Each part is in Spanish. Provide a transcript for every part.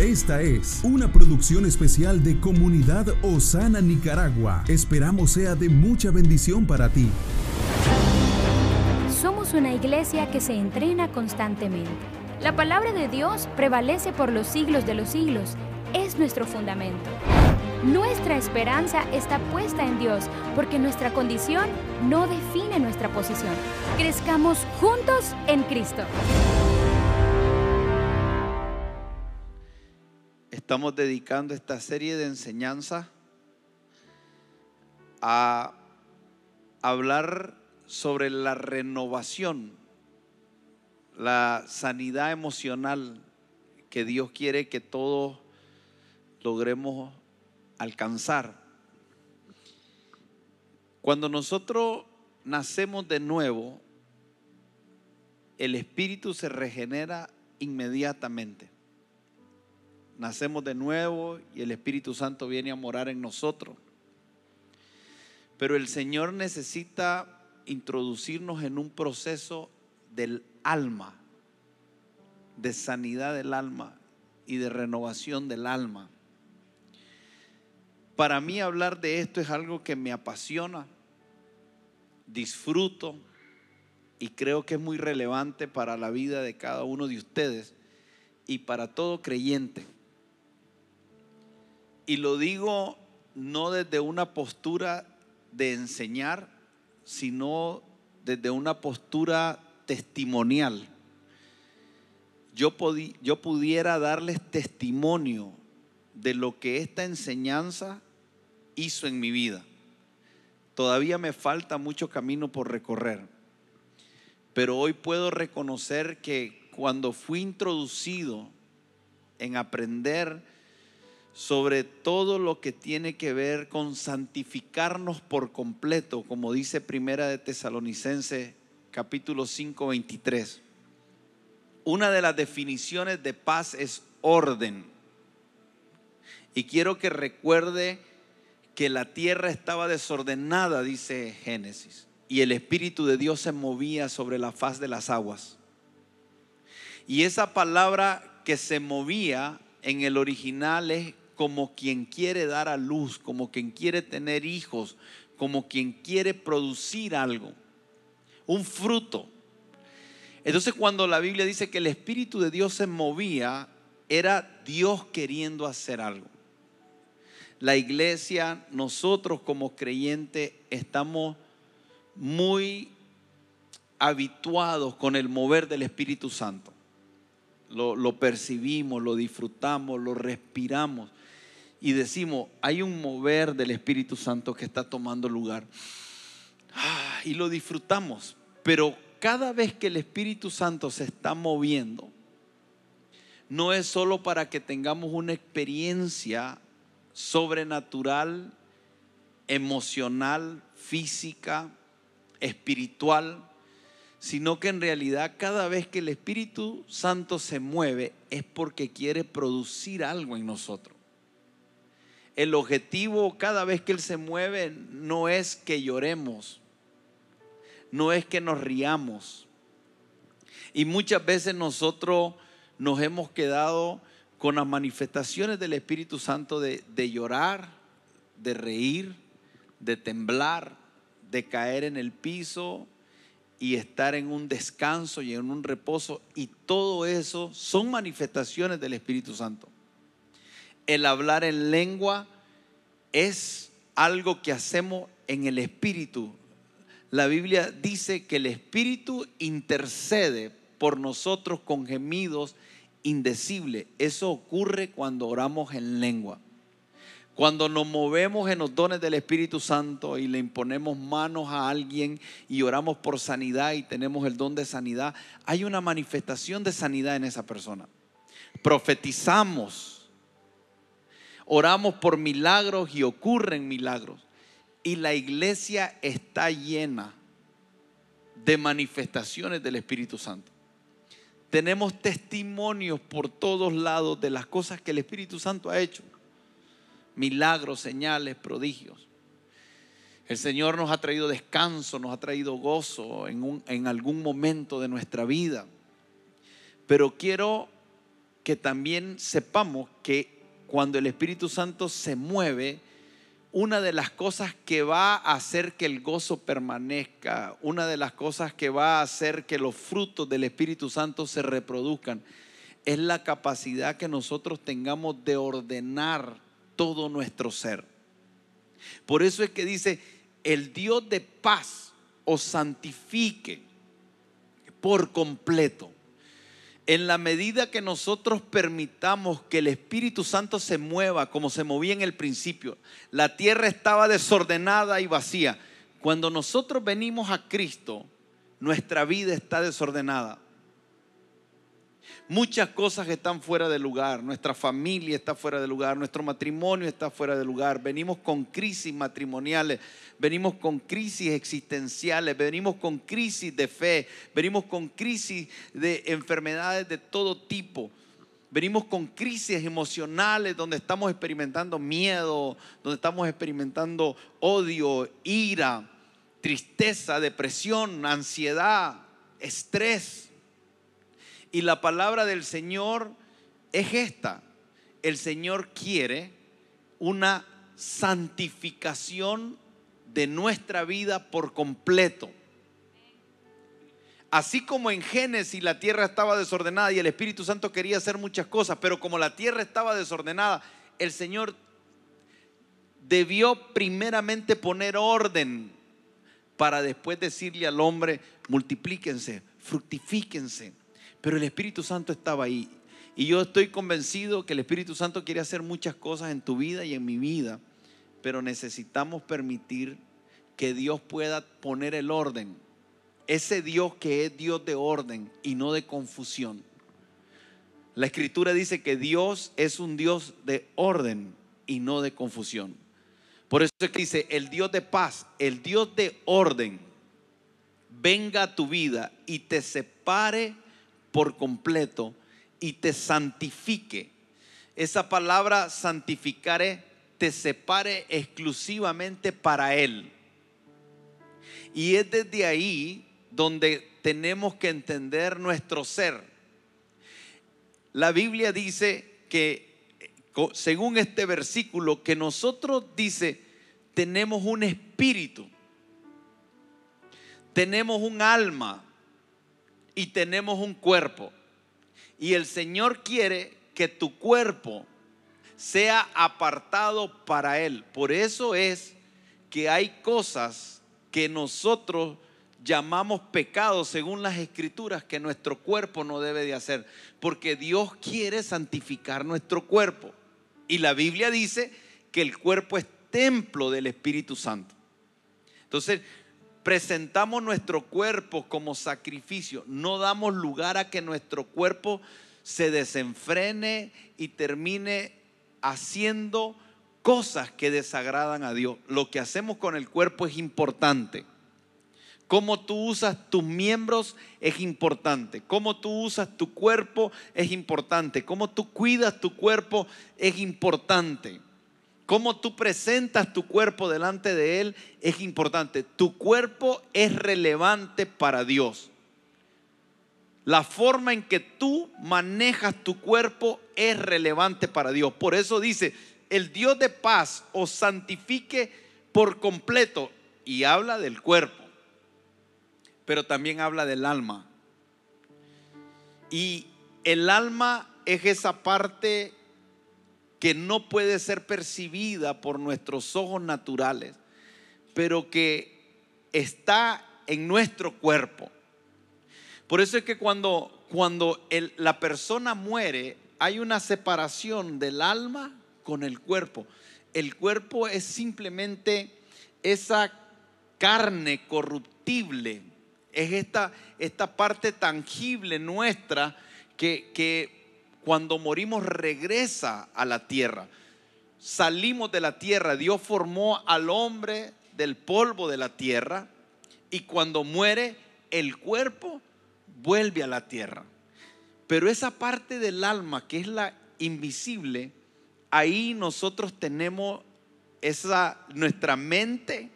Esta es una producción especial de Comunidad Osana Nicaragua. Esperamos sea de mucha bendición para ti. Somos una iglesia que se entrena constantemente. La palabra de Dios prevalece por los siglos de los siglos. Es nuestro fundamento. Nuestra esperanza está puesta en Dios porque nuestra condición no define nuestra posición. Crezcamos juntos en Cristo. Estamos dedicando esta serie de enseñanza a hablar sobre la renovación, la sanidad emocional que Dios quiere que todos logremos alcanzar. Cuando nosotros nacemos de nuevo, el espíritu se regenera inmediatamente nacemos de nuevo y el Espíritu Santo viene a morar en nosotros. Pero el Señor necesita introducirnos en un proceso del alma, de sanidad del alma y de renovación del alma. Para mí hablar de esto es algo que me apasiona, disfruto y creo que es muy relevante para la vida de cada uno de ustedes y para todo creyente. Y lo digo no desde una postura de enseñar, sino desde una postura testimonial. Yo, yo pudiera darles testimonio de lo que esta enseñanza hizo en mi vida. Todavía me falta mucho camino por recorrer, pero hoy puedo reconocer que cuando fui introducido en aprender sobre todo lo que tiene que ver con santificarnos por completo, como dice Primera de Tesalonicense capítulo 5, 23. Una de las definiciones de paz es orden. Y quiero que recuerde que la tierra estaba desordenada, dice Génesis, y el Espíritu de Dios se movía sobre la faz de las aguas. Y esa palabra que se movía en el original es como quien quiere dar a luz, como quien quiere tener hijos, como quien quiere producir algo, un fruto. Entonces cuando la Biblia dice que el Espíritu de Dios se movía, era Dios queriendo hacer algo. La iglesia, nosotros como creyentes, estamos muy habituados con el mover del Espíritu Santo. Lo, lo, percibimos, lo disfrutamos, lo respiramos y decimos, hay un mover del Espíritu Santo que está tomando lugar. Ah, y lo disfrutamos, pero cada vez que el Espíritu Santo se está moviendo, no es solo para que tengamos una experiencia sobrenatural, emocional, física, espiritual, sino que en realidad cada vez que el Espíritu Santo se mueve es porque quiere producir algo en nosotros. El objetivo cada vez que Él se mueve no es que lloremos, no es que nos riamos. Y muchas veces nosotros nos hemos quedado con las manifestaciones del Espíritu Santo de, llorar, de reír, de temblar, de caer en el piso y estar en un descanso y en un reposo. Y todo eso son manifestaciones del Espíritu Santo el hablar en lengua es algo que hacemos en el Espíritu. La Biblia dice que el Espíritu intercede por nosotros con gemidos indecibles. Eso ocurre cuando oramos en lengua. Cuando nos movemos en los dones del Espíritu Santo y le imponemos manos a alguien y oramos por sanidad y tenemos el don de sanidad, hay una manifestación de sanidad en esa persona. Profetizamos oramos por milagros y ocurren milagros. Y la iglesia está llena de manifestaciones del Espíritu Santo. Tenemos testimonios por todos lados de las cosas que el Espíritu Santo ha hecho. Milagros, señales, prodigios. El Señor nos ha traído descanso, nos ha traído gozo en, en algún momento de nuestra vida. Pero quiero que también sepamos que cuando el Espíritu Santo se mueve, una de las cosas que va a hacer que el gozo permanezca, una de las cosas que va a hacer que los frutos del Espíritu Santo se reproduzcan, es la capacidad que nosotros tengamos de ordenar todo nuestro ser. Por eso es que dice, el Dios de paz os santifique por completo. En la medida que nosotros permitamos que el Espíritu Santo se mueva como se movía en el principio, la tierra estaba desordenada y vacía. Cuando nosotros venimos a Cristo, nuestra vida está desordenada. Muchas cosas están fuera de lugar. Nuestra familia está fuera de lugar. Nuestro matrimonio está fuera de lugar. Venimos con crisis matrimoniales. Venimos con crisis existenciales. Venimos con crisis de fe. Venimos con crisis de enfermedades de todo tipo. Venimos con crisis emocionales donde estamos experimentando miedo, donde estamos experimentando odio, ira, tristeza, depresión, ansiedad, estrés. Y la palabra del Señor es esta. El Señor quiere una santificación de nuestra vida por completo. Así como en Génesis la tierra estaba desordenada y el Espíritu Santo quería hacer muchas cosas, pero como la tierra estaba desordenada, el Señor debió primeramente poner orden para después decirle al hombre, multiplíquense, fructifíquense. Pero el Espíritu Santo estaba ahí. Y yo estoy convencido que el Espíritu Santo quiere hacer muchas cosas en tu vida y en mi vida. Pero necesitamos permitir que Dios pueda poner el orden. Ese Dios que es Dios de orden y no de confusión. La escritura dice que Dios es un Dios de orden y no de confusión. Por eso es que dice, el Dios de paz, el Dios de orden, venga a tu vida y te separe por completo y te santifique. Esa palabra santificare te separe exclusivamente para Él. Y es desde ahí donde tenemos que entender nuestro ser. La Biblia dice que, según este versículo, que nosotros dice, tenemos un espíritu, tenemos un alma, y tenemos un cuerpo. Y el Señor quiere que tu cuerpo sea apartado para Él. Por eso es que hay cosas que nosotros llamamos pecados según las escrituras que nuestro cuerpo no debe de hacer. Porque Dios quiere santificar nuestro cuerpo. Y la Biblia dice que el cuerpo es templo del Espíritu Santo. Entonces, presentamos nuestro cuerpo como sacrificio, no damos lugar a que nuestro cuerpo se desenfrene y termine haciendo cosas que desagradan a Dios. Lo que hacemos con el cuerpo es importante. Cómo tú usas tus miembros es importante. Cómo tú usas tu cuerpo es importante. Cómo tú cuidas tu cuerpo es importante. Cómo tú presentas tu cuerpo delante de Él es importante. Tu cuerpo es relevante para Dios. La forma en que tú manejas tu cuerpo es relevante para Dios. Por eso dice, el Dios de paz os santifique por completo. Y habla del cuerpo, pero también habla del alma. Y el alma es esa parte que no puede ser percibida por nuestros ojos naturales, pero que está en nuestro cuerpo. Por eso es que cuando, cuando la persona muere, hay una separación del alma con el cuerpo. El cuerpo es simplemente esa carne corruptible, es esta, esta parte tangible nuestra que, que cuando morimos regresa a la tierra. Salimos de la tierra, Dios formó al hombre del polvo de la tierra y cuando muere el cuerpo vuelve a la tierra. Pero esa parte del alma que es la invisible, ahí nosotros tenemos esa nuestra mente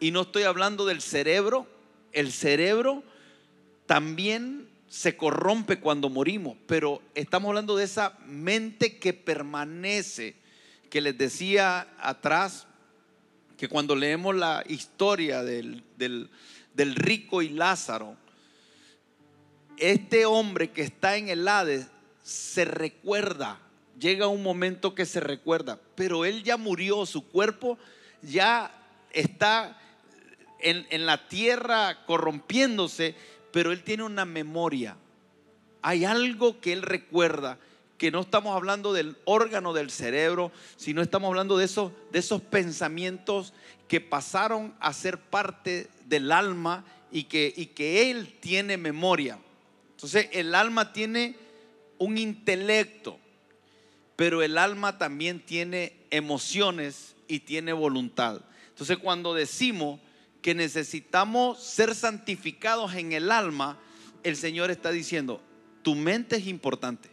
y no estoy hablando del cerebro, el cerebro también se corrompe cuando morimos, pero estamos hablando de esa mente que permanece, que les decía atrás, que cuando leemos la historia del, del, del rico y Lázaro, este hombre que está en el Hades se recuerda, llega un momento que se recuerda, pero él ya murió, su cuerpo ya está en, en la tierra corrompiéndose, pero él tiene una memoria. Hay algo que él recuerda, que no estamos hablando del órgano del cerebro, sino estamos hablando de esos, de esos pensamientos que pasaron a ser parte del alma y que, y que él tiene memoria. Entonces el alma tiene un intelecto, pero el alma también tiene emociones y tiene voluntad. Entonces cuando decimos que necesitamos ser santificados en el alma, el Señor está diciendo, tu mente es importante.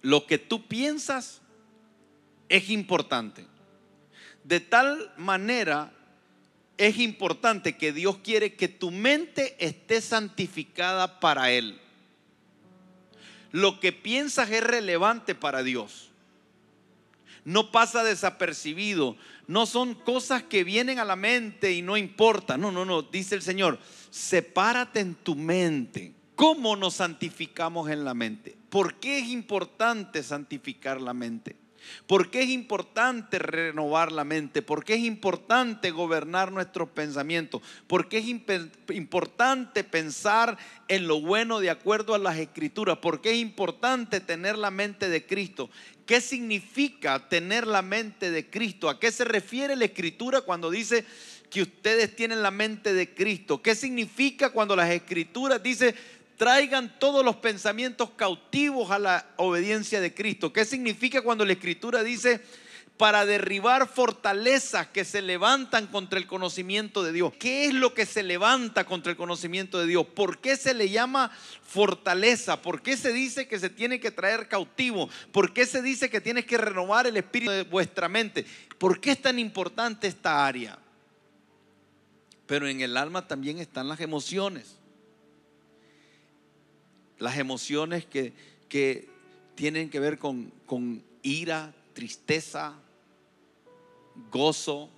Lo que tú piensas es importante. De tal manera es importante que Dios quiere que tu mente esté santificada para Él. Lo que piensas es relevante para Dios. No pasa desapercibido. No son cosas que vienen a la mente y no importa. No, no, no. Dice el Señor, sepárate en tu mente. ¿Cómo nos santificamos en la mente? ¿Por qué es importante santificar la mente? ¿Por qué es importante renovar la mente? ¿Por qué es importante gobernar nuestros pensamientos? ¿Por qué es importante pensar en lo bueno de acuerdo a las escrituras? ¿Por qué es importante tener la mente de Cristo? ¿Qué significa tener la mente de Cristo? ¿A qué se refiere la escritura cuando dice que ustedes tienen la mente de Cristo? ¿Qué significa cuando las escrituras dicen traigan todos los pensamientos cautivos a la obediencia de Cristo. ¿Qué significa cuando la escritura dice para derribar fortalezas que se levantan contra el conocimiento de Dios? ¿Qué es lo que se levanta contra el conocimiento de Dios? ¿Por qué se le llama fortaleza? ¿Por qué se dice que se tiene que traer cautivo? ¿Por qué se dice que tienes que renovar el espíritu de vuestra mente? ¿Por qué es tan importante esta área? Pero en el alma también están las emociones las emociones que, que tienen que ver con, con ira, tristeza, gozo,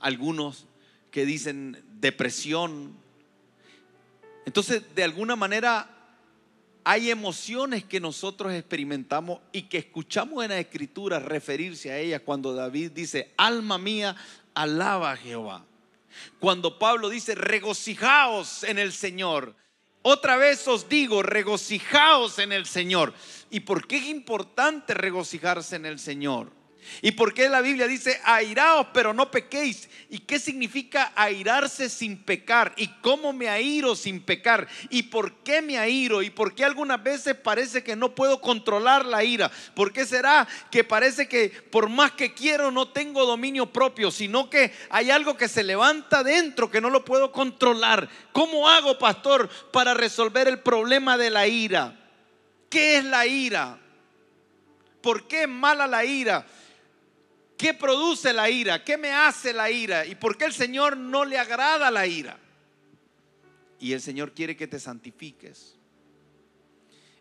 algunos que dicen depresión. Entonces, de alguna manera, hay emociones que nosotros experimentamos y que escuchamos en la escritura referirse a ellas cuando David dice, alma mía, alaba a Jehová. Cuando Pablo dice, regocijaos en el Señor. Otra vez os digo, regocijaos en el Señor. ¿Y por qué es importante regocijarse en el Señor? ¿Y por qué la Biblia dice, airaos pero no pequéis? ¿Y qué significa airarse sin pecar? ¿Y cómo me airo sin pecar? ¿Y por qué me airo? ¿Y por qué algunas veces parece que no puedo controlar la ira? ¿Por qué será que parece que por más que quiero no tengo dominio propio, sino que hay algo que se levanta dentro que no lo puedo controlar? ¿Cómo hago, pastor, para resolver el problema de la ira? ¿Qué es la ira? ¿Por qué es mala la ira? ¿Qué produce la ira? ¿Qué me hace la ira? ¿Y por qué el Señor no le agrada la ira? Y el Señor quiere que te santifiques.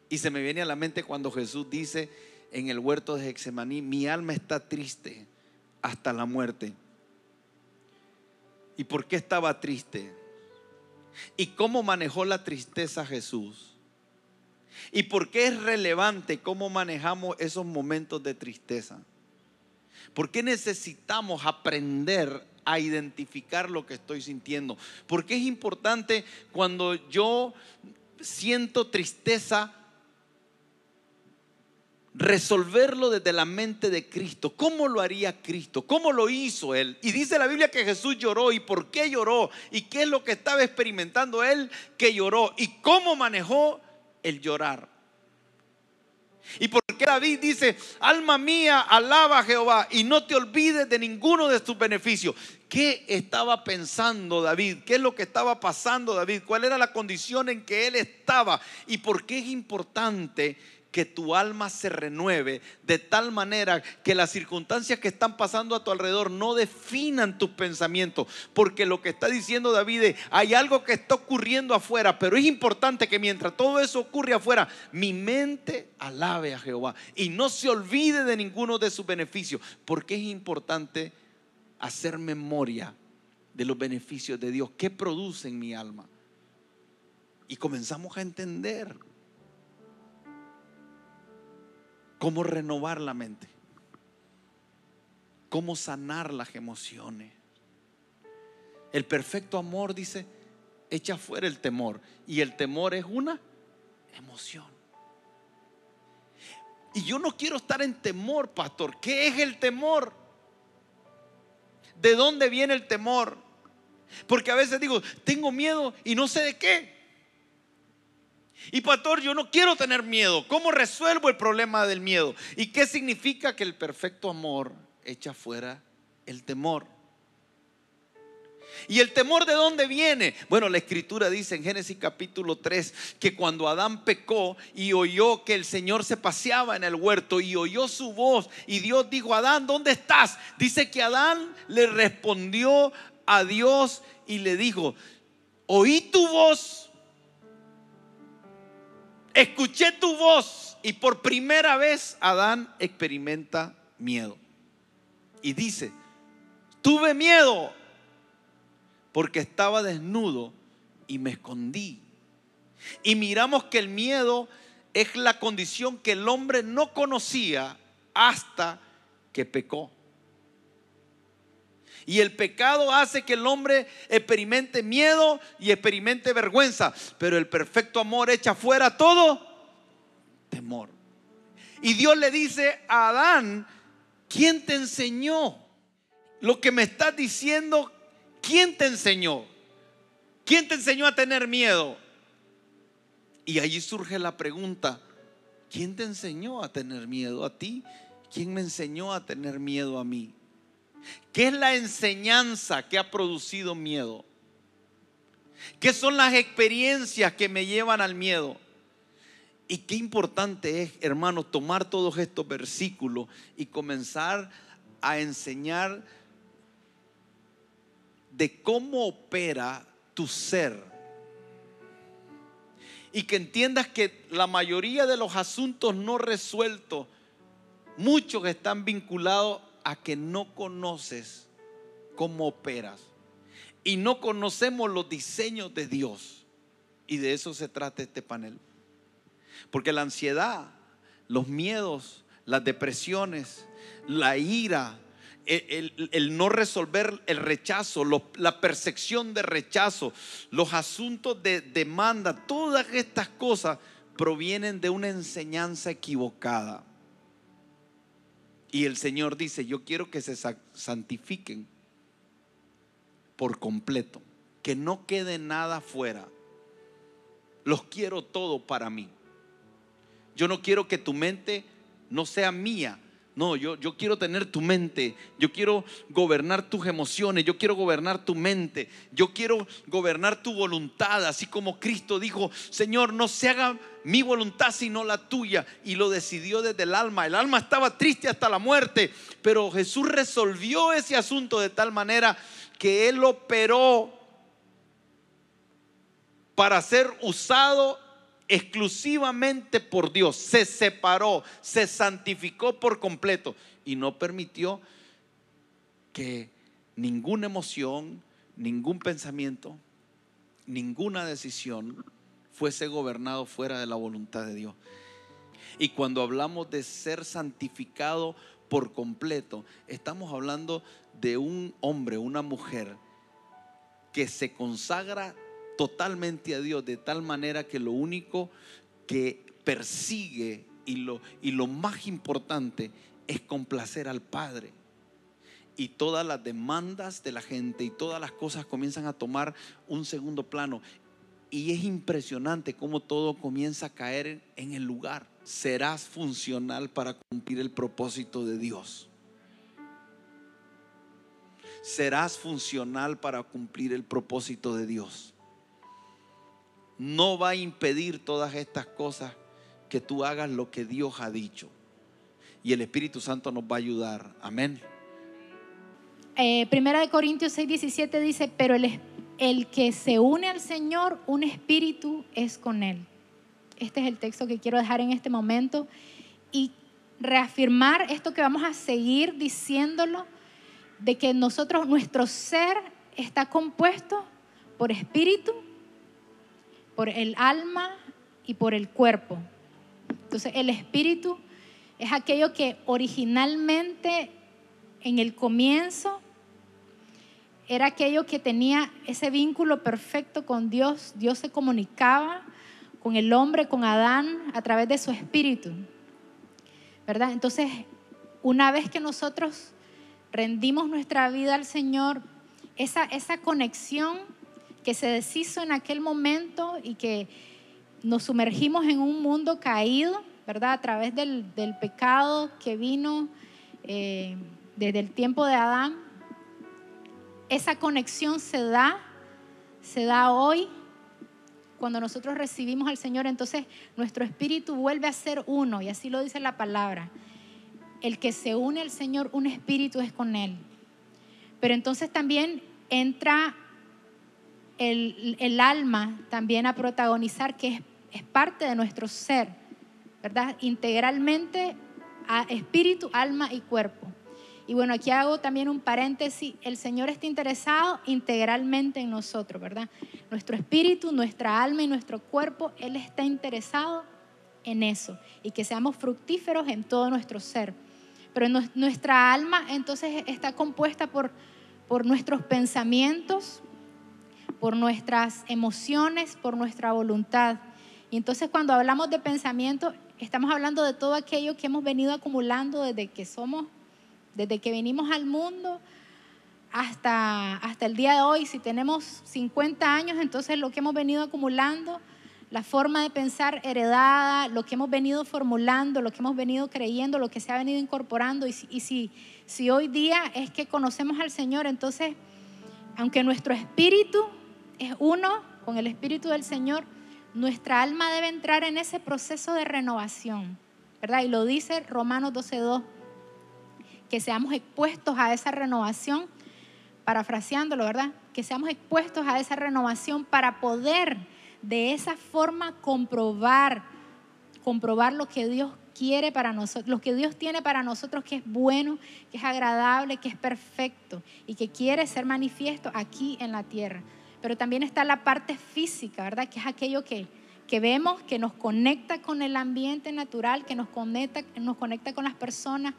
Y se me viene a la mente cuando Jesús dice en el huerto de Hexemaní, mi alma está triste hasta la muerte. ¿Y por qué estaba triste? ¿Y cómo manejó la tristeza Jesús? ¿Y por qué es relevante cómo manejamos esos momentos de tristeza? ¿Por qué necesitamos aprender a identificar lo que estoy sintiendo? ¿Por qué es importante cuando yo siento tristeza resolverlo desde la mente de Cristo. ¿Cómo lo haría Cristo? ¿Cómo lo hizo Él? Y dice la Biblia que Jesús lloró. ¿Y por qué lloró? ¿Y qué es lo que estaba experimentando Él que lloró? ¿Y cómo manejó el llorar? ¿Y por qué David dice, alma mía, alaba a Jehová y no te olvides de ninguno de sus beneficios? ¿Qué estaba pensando David? ¿Qué es lo que estaba pasando David? ¿Cuál era la condición en que él estaba? ¿Y por qué es importante que tu alma se renueve de tal manera que las circunstancias que están pasando a tu alrededor no definan tus pensamientos. Porque lo que está diciendo David es, hay algo que está ocurriendo afuera, pero es importante que mientras todo eso ocurre afuera, mi mente alabe a Jehová y no se olvide de ninguno de sus beneficios. Porque es importante hacer memoria de los beneficios de Dios. ¿Qué produce en mi alma? Y comenzamos a entender cómo renovar la mente, cómo sanar las emociones. El perfecto amor dice, echa fuera el temor. Y el temor es una emoción. Y yo no quiero estar en temor, pastor. ¿Qué es el temor? ¿De dónde viene el temor? Porque a veces digo, tengo miedo y no sé de qué. Y pastor, yo no quiero tener miedo. ¿Cómo resuelvo el problema del miedo? ¿Y qué significa que el perfecto amor echa fuera el temor? ¿Y el temor de dónde viene? Bueno, la escritura dice en Génesis capítulo 3 que cuando Adán pecó y oyó que el Señor se paseaba en el huerto y oyó su voz y Dios dijo, Adán, ¿dónde estás? Dice que Adán le respondió a Dios y le dijo, oí tu voz escuché tu voz y por primera vez Adán experimenta miedo. Y dice, tuve miedo porque estaba desnudo y me escondí. Y miramos que el miedo es la condición que el hombre no conocía hasta que pecó. Y el pecado hace que el hombre experimente miedo y experimente vergüenza. Pero el perfecto amor echa fuera todo temor. Y Dios le dice a Adán, ¿quién te enseñó? Lo que me estás diciendo, ¿quién te enseñó? ¿Quién te enseñó a tener miedo? Y allí surge la pregunta, ¿quién te enseñó a tener miedo a ti? ¿Quién me enseñó a tener miedo a mí? ¿Qué es la enseñanza que ha producido miedo? ¿Qué son las experiencias que me llevan al miedo? Y qué importante es, hermanos, tomar todos estos versículos y comenzar a enseñar de cómo opera tu ser. Y que entiendas que la mayoría de los asuntos no resueltos, muchos están vinculados a que no conoces cómo operas y no conocemos los diseños de Dios. Y de eso se trata este panel. Porque la ansiedad, los miedos, las depresiones, la ira, el, no resolver el rechazo, la percepción de rechazo, los asuntos de demanda, todas estas cosas provienen de una enseñanza equivocada. Y el Señor dice, yo quiero que se santifiquen por completo, que no quede nada fuera. Los quiero todo para mí. Yo no quiero que tu mente no sea mía, no, yo, yo quiero tener tu mente, yo quiero gobernar tus emociones, yo quiero gobernar tu mente, yo quiero gobernar tu voluntad, así como Cristo dijo, Señor, no se haga mi voluntad sino la tuya, y lo decidió desde el alma. El alma estaba triste hasta la muerte, pero Jesús resolvió ese asunto de tal manera que Él operó para ser usado exclusivamente por Dios, se separó, se santificó por completo y no permitió que ninguna emoción, ningún pensamiento, ninguna decisión fuese gobernado fuera de la voluntad de Dios. Y cuando hablamos de ser santificado por completo, estamos hablando de un hombre, una mujer que se consagra totalmente a Dios de tal manera que lo único que persigue y lo, y lo más importante es complacer al Padre. Y todas las demandas de la gente y todas las cosas comienzan a tomar un segundo plano. Y es impresionante cómo todo comienza a caer en el lugar. Serás funcional para cumplir el propósito de Dios. Serás funcional para cumplir el propósito de Dios no va a impedir todas estas cosas que tú hagas lo que Dios ha dicho. Y el Espíritu Santo nos va a ayudar. Amén. Eh, Primera de Corintios 6, 17 dice, pero el, el que se une al Señor, un espíritu es con él. Este es el texto que quiero dejar en este momento y reafirmar esto que vamos a seguir diciéndolo, de que nosotros, nuestro ser está compuesto por espíritu, por el alma y por el cuerpo. Entonces el espíritu es aquello que originalmente en el comienzo era aquello que tenía ese vínculo perfecto con Dios. Dios se comunicaba con el hombre, con Adán, a través de su espíritu. ¿Verdad? Entonces, una vez que nosotros rendimos nuestra vida al Señor, esa, esa conexión que se deshizo en aquel momento y que nos sumergimos en un mundo caído, ¿verdad? A través del, pecado que vino eh, desde el tiempo de Adán. Esa conexión se da, se da hoy cuando nosotros recibimos al Señor, entonces nuestro espíritu vuelve a ser uno, y así lo dice la palabra. El que se une al Señor, un espíritu es con Él. Pero entonces también entra el, alma también a protagonizar, que es, es parte de nuestro ser, ¿verdad? Integralmente a espíritu, alma y cuerpo. Y bueno, aquí hago también un paréntesis. El Señor está interesado integralmente en nosotros, ¿verdad? Nuestro espíritu, nuestra alma y nuestro cuerpo, Él está interesado en eso y que seamos fructíferos en todo nuestro ser. Pero nuestra alma entonces está compuesta por, por nuestros pensamientos, por nuestras emociones, por nuestra voluntad. Y entonces cuando hablamos de pensamiento, estamos hablando de todo aquello que hemos venido acumulando desde que somos, desde que venimos al mundo hasta, hasta el día de hoy. Si tenemos 50 años, entonces lo que hemos venido acumulando, la forma de pensar heredada, lo que hemos venido formulando, lo que hemos venido creyendo, lo que se ha venido incorporando. Y si, si hoy día es que conocemos al Señor, entonces, aunque nuestro espíritu es uno con el Espíritu del Señor, nuestra alma debe entrar en ese proceso de renovación, ¿verdad? Y lo dice Romanos 12.2, que seamos expuestos a esa renovación, parafraseándolo, ¿verdad? Que seamos expuestos a esa renovación para poder de esa forma comprobar, comprobar lo que Dios quiere para nosotros, lo que Dios tiene para nosotros que es bueno, que es agradable, que es perfecto y que quiere ser manifiesto aquí en la tierra pero también está la parte física, ¿verdad? Que es aquello que, que vemos, que nos conecta con el ambiente natural, que nos conecta, nos conecta con las personas,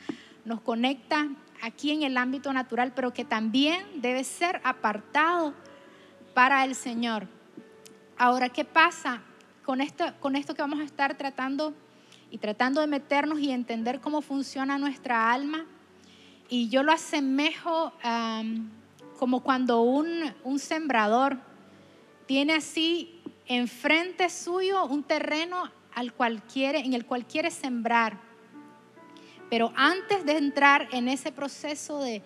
nos conecta aquí en el ámbito natural, pero que también debe ser apartado para el Señor. Ahora, ¿qué pasa con esto, con esto que vamos a estar tratando y tratando de meternos y entender cómo funciona nuestra alma? Y yo lo asemejo a como cuando un, sembrador tiene así enfrente suyo un terreno al cual quiere, en el cual quiere sembrar. Pero antes de entrar en ese proceso de,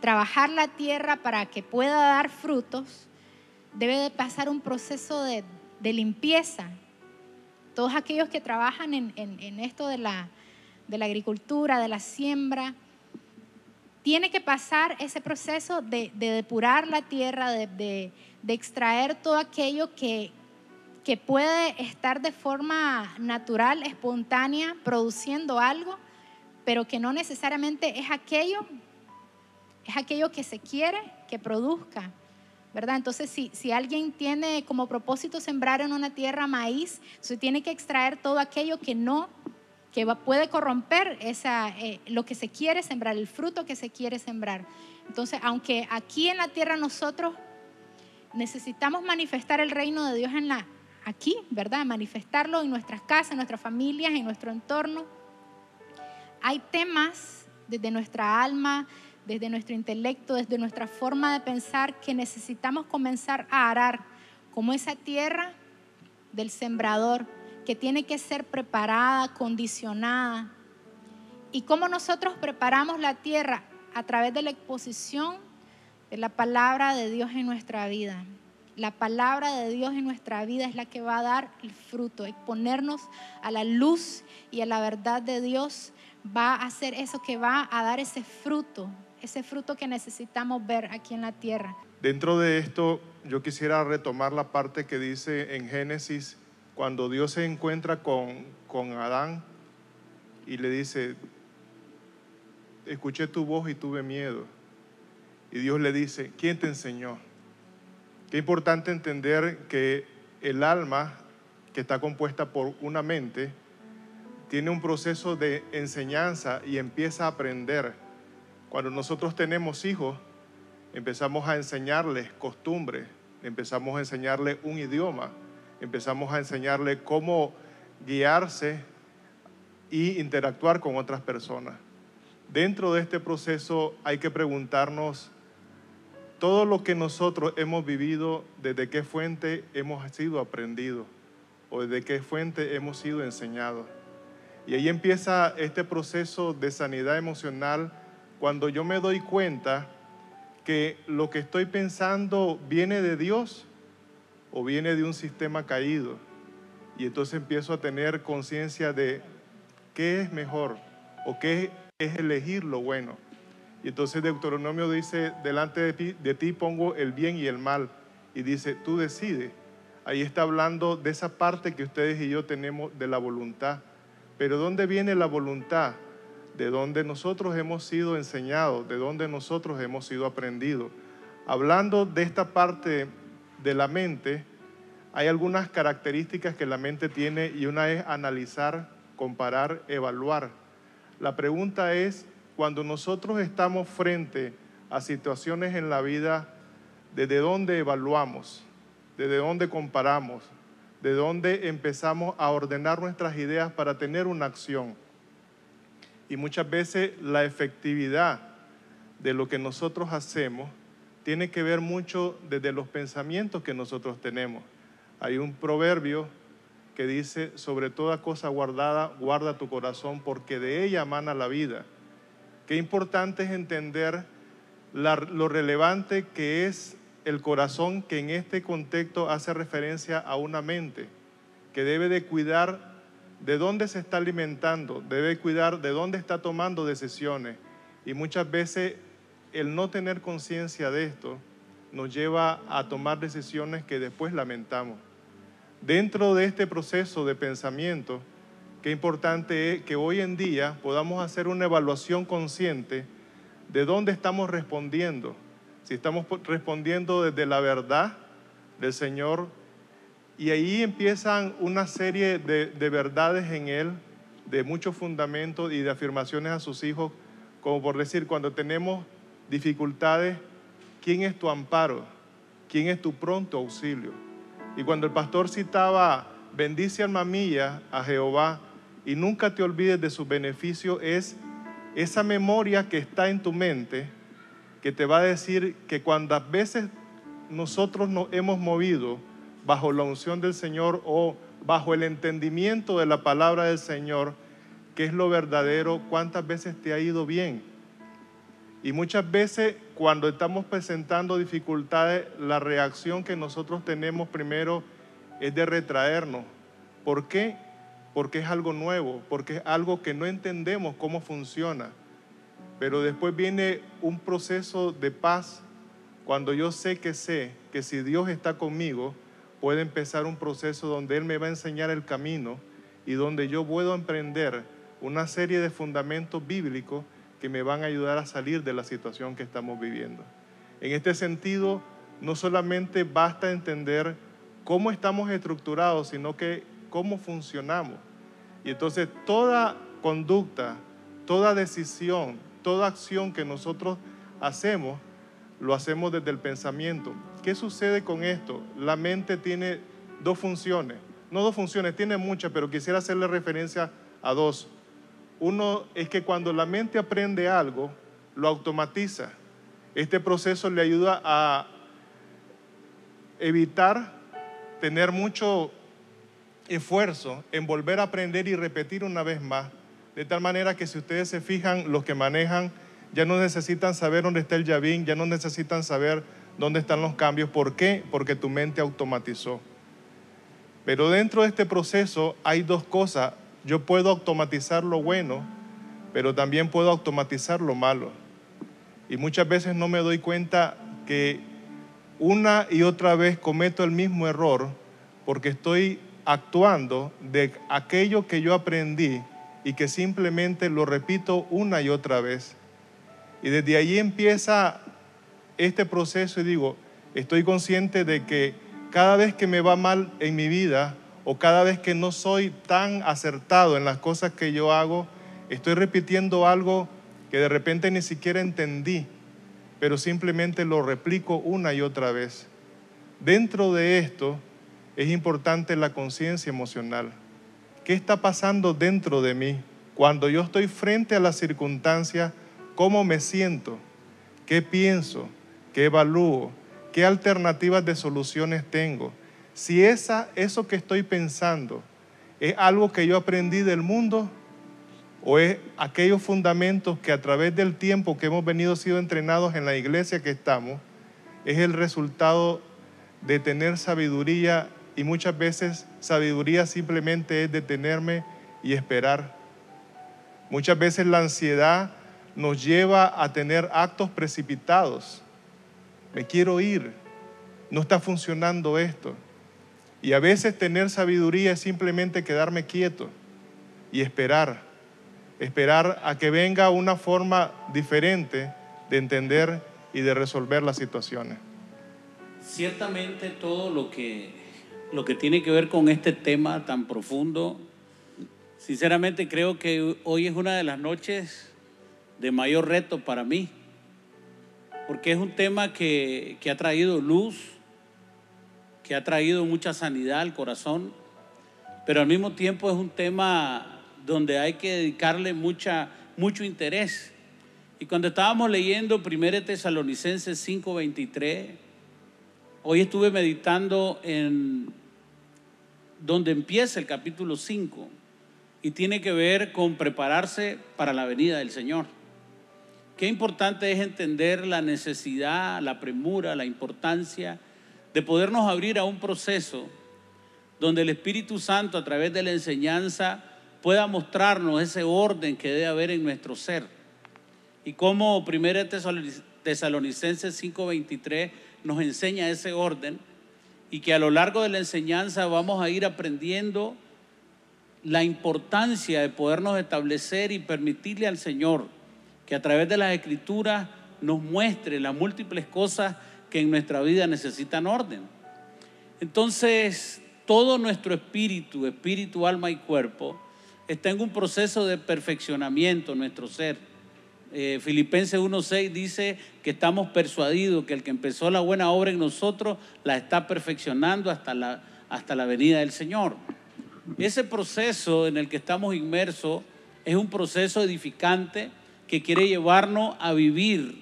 trabajar la tierra para que pueda dar frutos, debe de pasar un proceso de, limpieza. Todos aquellos que trabajan en, esto de la, de la agricultura, de la siembra, tiene que pasar ese proceso de, depurar la tierra, de, extraer todo aquello que, que puede estar de forma natural, espontánea, produciendo algo, pero que no necesariamente es aquello, es aquello que se quiere que produzca. ¿verdad? Entonces, si, si alguien tiene como propósito sembrar en una tierra maíz, se tiene que extraer todo aquello que no que puede corromper eh, lo que se quiere sembrar, el fruto que se quiere sembrar. Entonces, aunque aquí en la tierra nosotros necesitamos manifestar el reino de Dios en la, aquí, ¿verdad? Manifestarlo en nuestras casas, en nuestras familias, en nuestro entorno. Hay temas desde nuestra alma, desde nuestro intelecto, desde nuestra forma de pensar que necesitamos comenzar a arar como esa tierra del sembrador que tiene que ser preparada, condicionada. Y cómo nosotros preparamos la tierra a través de la exposición de la palabra de Dios en nuestra vida. La palabra de Dios en nuestra vida es la que va a dar el fruto. Y ponernos a la luz y a la verdad de Dios va a hacer eso que va a dar ese fruto, ese fruto que necesitamos ver aquí en la tierra. Dentro de esto, yo quisiera retomar la parte que dice en Génesis, cuando Dios se encuentra con, con Adán y le dice, escuché tu voz y tuve miedo. Y Dios le dice, ¿quién te enseñó? Qué importante entender que el alma, que está compuesta por una mente, tiene un proceso de enseñanza y empieza a aprender. Cuando nosotros tenemos hijos, empezamos a enseñarles costumbres, empezamos a enseñarles un idioma, empezamos a enseñarles cómo guiarse y interactuar con otras personas. Dentro de este proceso hay que preguntarnos todo lo que nosotros hemos vivido, desde qué fuente hemos sido aprendidos o desde qué fuente hemos sido enseñados. Y ahí empieza este proceso de sanidad emocional cuando yo me doy cuenta que lo que estoy pensando viene de Dios o viene de un sistema caído. Y entonces empiezo a tener conciencia de qué es mejor o qué es elegir lo bueno. Y entonces Deuteronomio dice, delante de ti, pongo el bien y el mal. Y dice, tú decides. Ahí está hablando de esa parte que ustedes y yo tenemos de la voluntad. Pero ¿dónde viene la voluntad? De donde nosotros hemos sido enseñados, de donde nosotros hemos sido aprendidos. Hablando de esta parte de la mente, hay algunas características que la mente tiene y una es analizar, comparar, evaluar. La pregunta es, cuando nosotros estamos frente a situaciones en la vida, ¿desde dónde evaluamos? ¿Desde dónde comparamos? ¿De dónde empezamos a ordenar nuestras ideas para tener una acción? Y muchas veces la efectividad de lo que nosotros hacemos tiene que ver mucho desde los pensamientos que nosotros tenemos. Hay un proverbio que dice, sobre toda cosa guardada, guarda tu corazón, porque de ella emana la vida. Qué importante es entender lo relevante que es el corazón que en este contexto hace referencia a una mente, que debe de cuidar de dónde se está alimentando, debe cuidar de dónde está tomando decisiones. Y muchas veces el no tener conciencia de esto nos lleva a tomar decisiones que después lamentamos. Dentro de este proceso de pensamiento, qué importante es que hoy en día podamos hacer una evaluación consciente de dónde estamos respondiendo. Si estamos respondiendo desde la verdad del Señor, y ahí empiezan una serie de, de verdades en Él, de muchos fundamentos y de afirmaciones a sus hijos, como por decir, cuando tenemos dificultades, ¿quién es tu amparo? ¿Quién es tu pronto auxilio? Y cuando el pastor citaba, bendice alma mía a Jehová y nunca te olvides de su beneficio, es esa memoria que está en tu mente que te va a decir que cuando veces nosotros nos hemos movido bajo la unción del Señor o bajo el entendimiento de la palabra del Señor, que es lo verdadero, cuántas veces te ha ido bien. Y muchas veces cuando estamos presentando dificultades, la reacción que nosotros tenemos primero es de retraernos. ¿Por qué? Porque es algo nuevo, porque es algo que no entendemos cómo funciona. Pero después viene un proceso de paz cuando yo sé que sé que si Dios está conmigo, puede empezar un proceso donde Él me va a enseñar el camino y donde yo puedo emprender una serie de fundamentos bíblicos que me van a ayudar a salir de la situación que estamos viviendo. En este sentido, no solamente basta entender cómo estamos estructurados, sino que cómo funcionamos. Y entonces toda conducta, toda decisión, toda acción que nosotros hacemos, lo hacemos desde el pensamiento. ¿Qué sucede con esto? La mente tiene dos funciones, no dos funciones, tiene muchas, pero quisiera hacerle referencia a dos. Uno es que cuando la mente aprende algo, lo automatiza. Este proceso le ayuda a evitar tener mucho esfuerzo en volver a aprender y repetir una vez más. De tal manera que si ustedes se fijan, los que manejan ya no necesitan saber dónde está el llavín, ya no necesitan saber dónde están los cambios. ¿Por qué? Porque tu mente automatizó. Pero dentro de este proceso hay dos cosas. Yo puedo automatizar lo bueno, pero también puedo automatizar lo malo. Y muchas veces no me doy cuenta que una y otra vez cometo el mismo error porque estoy actuando de aquello que yo aprendí y que simplemente lo repito una y otra vez. Y desde ahí empieza este proceso y digo, estoy consciente de que cada vez que me va mal en mi vida o cada vez que no soy tan acertado en las cosas que yo hago, estoy repitiendo algo que de repente ni siquiera entendí, pero simplemente lo replico una y otra vez. Dentro de esto es importante la conciencia emocional. ¿Qué está pasando dentro de mí? Cuando yo estoy frente a las circunstancias, ¿cómo me siento? ¿Qué pienso? ¿Qué evalúo? ¿Qué alternativas de soluciones tengo? Si esa, eso que estoy pensando es algo que yo aprendí del mundo o es aquellos fundamentos que a través del tiempo que hemos venido siendo entrenados en la iglesia que estamos, es el resultado de tener sabiduría y muchas veces sabiduría simplemente es detenerme y esperar. Muchas veces la ansiedad nos lleva a tener actos precipitados me quiero ir, no está funcionando esto. Y a veces tener sabiduría es simplemente quedarme quieto y esperar, esperar a que venga una forma diferente de entender y de resolver las situaciones. Ciertamente todo lo que, lo que tiene que ver con este tema tan profundo, sinceramente creo que hoy es una de las noches de mayor reto para mí porque es un tema que, ha traído luz, ha traído mucha sanidad al corazón, pero al mismo tiempo es un tema donde hay que dedicarle mucha, mucho interés. Y cuando estábamos leyendo 1 Tesalonicenses 5:23, hoy estuve meditando en donde empieza el capítulo 5 y tiene que ver con prepararse para la venida del Señor. Qué importante es entender la necesidad, la premura, la importancia de podernos abrir a un proceso donde el Espíritu Santo a través de la enseñanza pueda mostrarnos ese orden que debe haber en nuestro ser. Y como 1 Tesalonicenses 5:23 nos enseña ese orden y que a lo largo de la enseñanza vamos a ir aprendiendo la importancia de podernos establecer y permitirle al Señor que a través de las escrituras nos muestre las múltiples cosas que en nuestra vida necesitan orden. Entonces, todo nuestro espíritu, espíritu, alma y cuerpo, está en un proceso de perfeccionamiento, nuestro ser. Eh, Filipenses 1.6 dice que estamos persuadidos que el que empezó la buena obra en nosotros la está perfeccionando hasta la, hasta la venida del Señor. Ese proceso en el que estamos inmersos es un proceso edificante, que quiere llevarnos a vivir,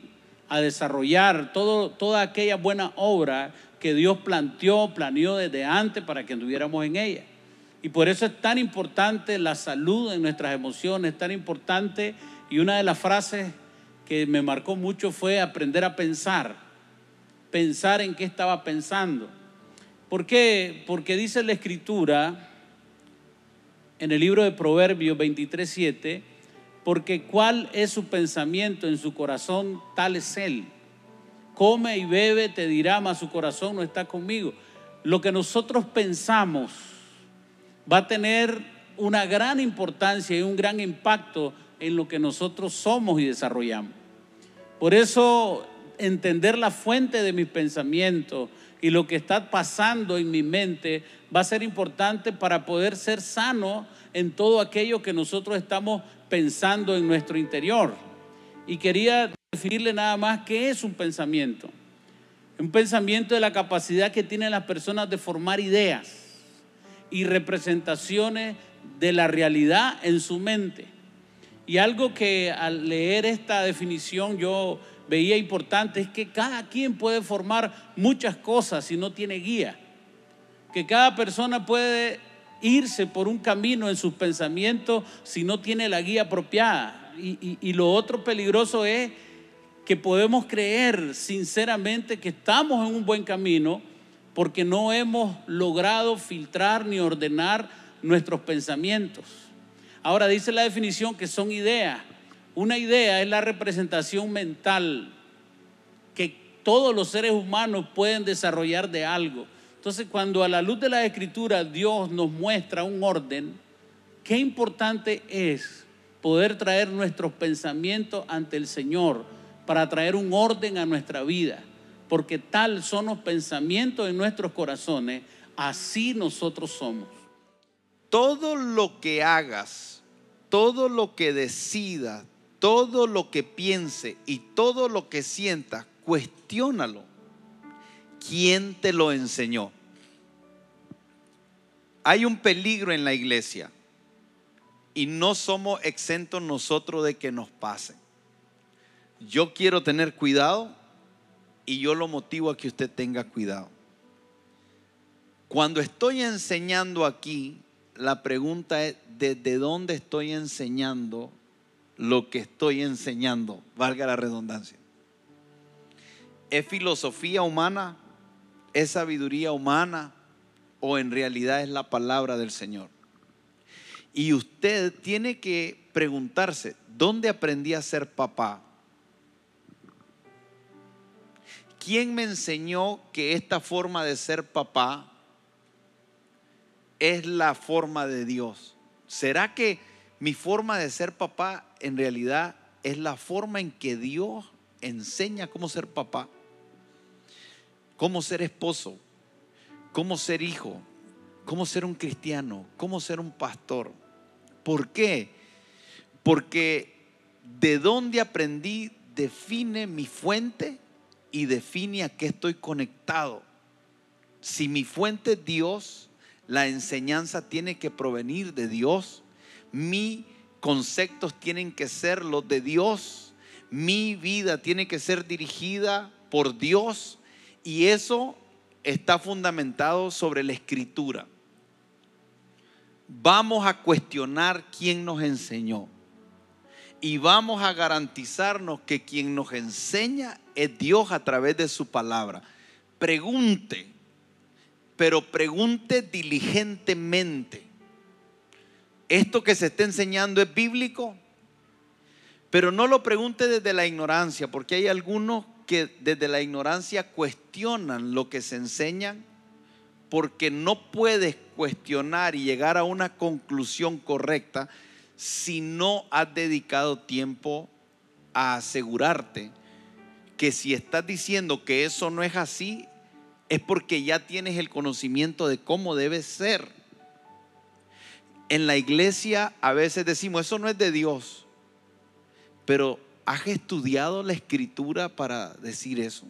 a desarrollar todo, toda aquella buena obra que Dios planteó, planeó desde antes para que anduviéramos en ella. Y por eso es tan importante la salud en nuestras emociones, tan importante. Y una de las frases que me marcó mucho fue aprender a pensar, pensar en qué estaba pensando. ¿Por qué? Porque dice la escritura en el libro de Proverbios 23.7, porque cuál es su pensamiento en su corazón, tal es él. Come y bebe, te dirá, mas su corazón no está conmigo. Lo que nosotros pensamos va a tener una gran importancia y un gran impacto en lo que nosotros somos y desarrollamos. Por eso, entender la fuente de mis pensamientos y lo que está pasando en mi mente va a ser importante para poder ser sano en todo aquello que nosotros estamos pensando en nuestro interior. Y quería definirle nada más qué es un pensamiento. Un pensamiento de la capacidad que tienen las personas de formar ideas y representaciones de la realidad en su mente. Y algo que al leer esta definición yo veía importante es que cada quien puede formar muchas cosas si no tiene guía. Que cada persona puede irse por un camino en sus pensamientos si no tiene la guía apropiada. Y, lo otro peligroso es que podemos creer sinceramente que estamos en un buen camino porque no hemos logrado filtrar ni ordenar nuestros pensamientos. Ahora dice la definición que son ideas. Una idea es la representación mental que todos los seres humanos pueden desarrollar de algo. Entonces, cuando a la luz de la escritura Dios nos muestra un orden, qué importante es poder traer nuestros pensamientos ante el Señor para traer un orden a nuestra vida, porque tal son los pensamientos en nuestros corazones, así nosotros somos. Todo lo que hagas, todo lo que decidas, todo lo que piense y todo lo que sientas, cuestiónalo. ¿Quién te lo enseñó? Hay un peligro en la iglesia y no somos exentos nosotros de que nos pase. Yo quiero tener cuidado y yo lo motivo a que usted tenga cuidado. Cuando estoy enseñando aquí, la pregunta es, ¿desde dónde estoy enseñando lo que estoy enseñando? Valga la redundancia. ¿Es filosofía humana? ¿Es sabiduría humana? ¿O en realidad es la palabra del Señor? Y usted tiene que preguntarse, ¿dónde aprendí a ser papá? ¿Quién me enseñó que esta forma de ser papá es la forma de Dios? ¿Será que mi forma de ser papá en realidad es la forma en que Dios enseña cómo ser papá? ¿Cómo ser esposo? ¿Cómo ser hijo? ¿Cómo ser un cristiano? ¿Cómo ser un pastor? ¿Por qué? Porque de dónde aprendí define mi fuente y define a qué estoy conectado. Si mi fuente es Dios, la enseñanza tiene que provenir de Dios, mis conceptos tienen que ser los de Dios, mi vida tiene que ser dirigida por Dios y eso está fundamentado sobre la escritura vamos a cuestionar quién nos enseñó. Y vamos a garantizarnos que quien nos enseña es Dios a través de su palabra. Pregunte, pero pregunte diligentemente. ¿Esto que se está enseñando es bíblico? Pero no lo pregunte desde la ignorancia, porque hay algunos que desde la ignorancia cuestionan lo que se enseñan porque no puedes cuestionar y llegar a una conclusión correcta si no has dedicado tiempo a asegurarte que si estás diciendo que eso no es así, es porque ya tienes el conocimiento de cómo debe ser. En la iglesia a veces decimos, eso no es de Dios, pero ¿has estudiado la escritura para decir eso?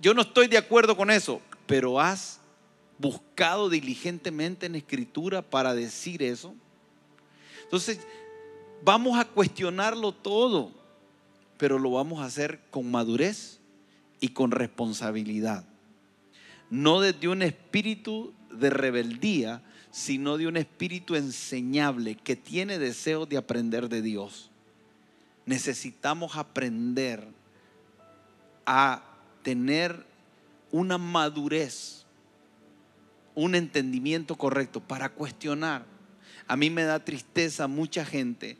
Yo no estoy de acuerdo con eso, pero has buscado diligentemente en escritura para decir eso. Entonces, vamos a cuestionarlo todo, pero lo vamos a hacer con madurez y con responsabilidad. No desde un espíritu de rebeldía, sino de un espíritu enseñable que tiene deseo de aprender de Dios. Necesitamos aprender a tener una madurez, un entendimiento correcto para cuestionar. A mí me da tristeza mucha gente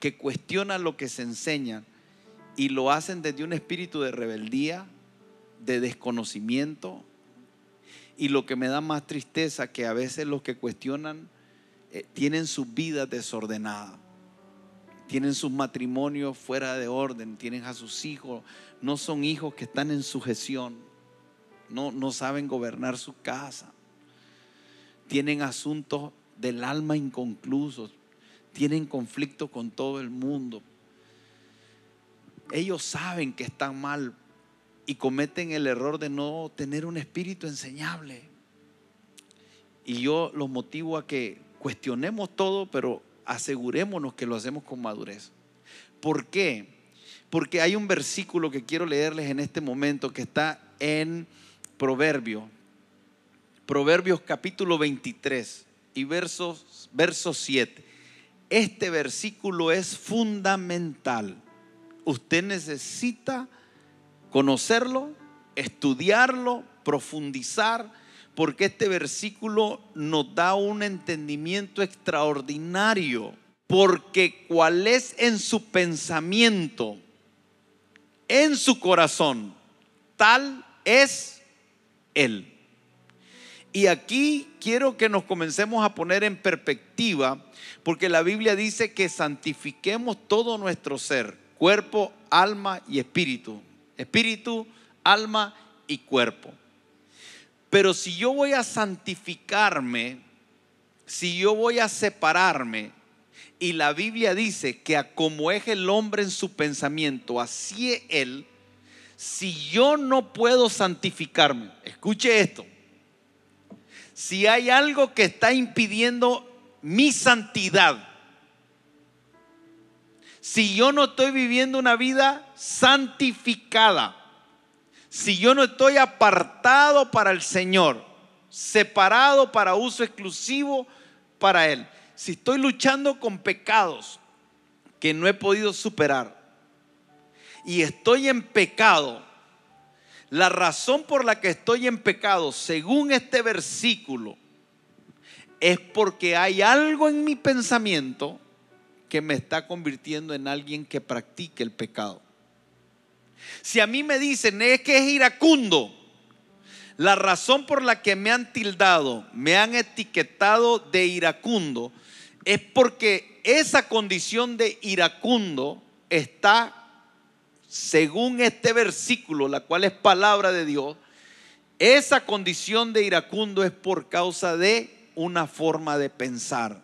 que cuestiona lo que se enseña y lo hacen desde un espíritu de rebeldía, de desconocimiento. Y lo que me da más tristeza que a veces los que cuestionan eh, tienen sus vidas desordenadas, tienen sus matrimonios fuera de orden, tienen a sus hijos, no son hijos que están en sujeción no, saben gobernar su casa, tienen asuntos del alma inconclusos, tienen conflicto con todo el mundo. Ellos saben que están mal y cometen el error de no tener un espíritu enseñable. Y yo los motivo a que cuestionemos todo, pero asegurémonos que lo hacemos con madurez. ¿Por qué? Porque hay un versículo que quiero leerles en este momento que está en proverbio, Proverbios capítulo 23 y versos, verso 7. Este versículo es fundamental. usted necesita conocerlo, estudiarlo, profundizar, porque este versículo nos da un entendimiento extraordinario, porque cuál es en su pensamiento, en su corazón, tal es Él. Y aquí quiero que nos comencemos a poner en perspectiva, porque la Biblia dice que santifiquemos todo nuestro ser, cuerpo, alma y espíritu. Espíritu, alma y cuerpo. Pero si yo voy a santificarme, si yo voy a separarme, y la Biblia dice que a como es el hombre en su pensamiento, así es él, si yo no puedo santificarme, escuche esto, si hay algo que está impidiendo mi santidad, si yo no estoy viviendo una vida santificada, si yo no estoy apartado para el Señor, separado para uso exclusivo para Él, si estoy luchando con pecados que no he podido superar y estoy en pecado, la razón por la que estoy en pecado, según este versículo, es porque hay algo en mi pensamiento que me está convirtiendo en alguien que practique el pecado. Si a mí me dicen es que es iracundo, la razón por la que me han tildado, me han etiquetado de iracundo, es porque esa condición de iracundo está según este versículo, la cual es palabra de Dios, esa condición de iracundo es por causa de una forma de pensar.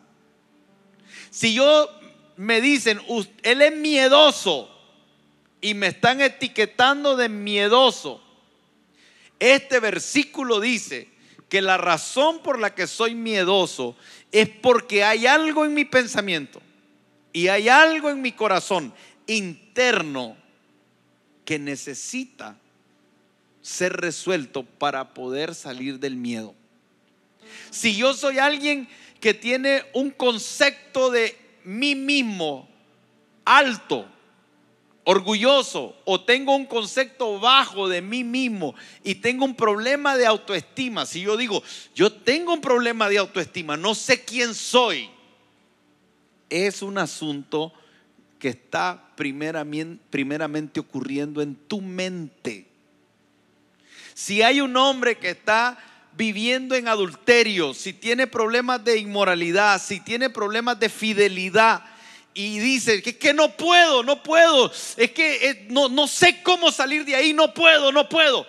Si yo me dicen, él es miedoso y me están etiquetando de miedoso, este versículo dice que la razón por la que soy miedoso es porque hay algo en mi pensamiento y hay algo en mi corazón interno que necesita ser resuelto para poder salir del miedo. Si yo soy alguien que tiene un concepto de mí mismo alto, orgulloso, o tengo un concepto bajo de mí mismo y tengo un problema de autoestima, si yo digo, yo tengo un problema de autoestima, no sé quién soy, es un asunto que está primeramente, primeramente ocurriendo en tu mente. Si hay un hombre que está viviendo en adulterio, si tiene problemas de inmoralidad, si tiene problemas de fidelidad y dice que, que no puedo, no puedo, es que no, no sé cómo salir de ahí, no puedo, no puedo.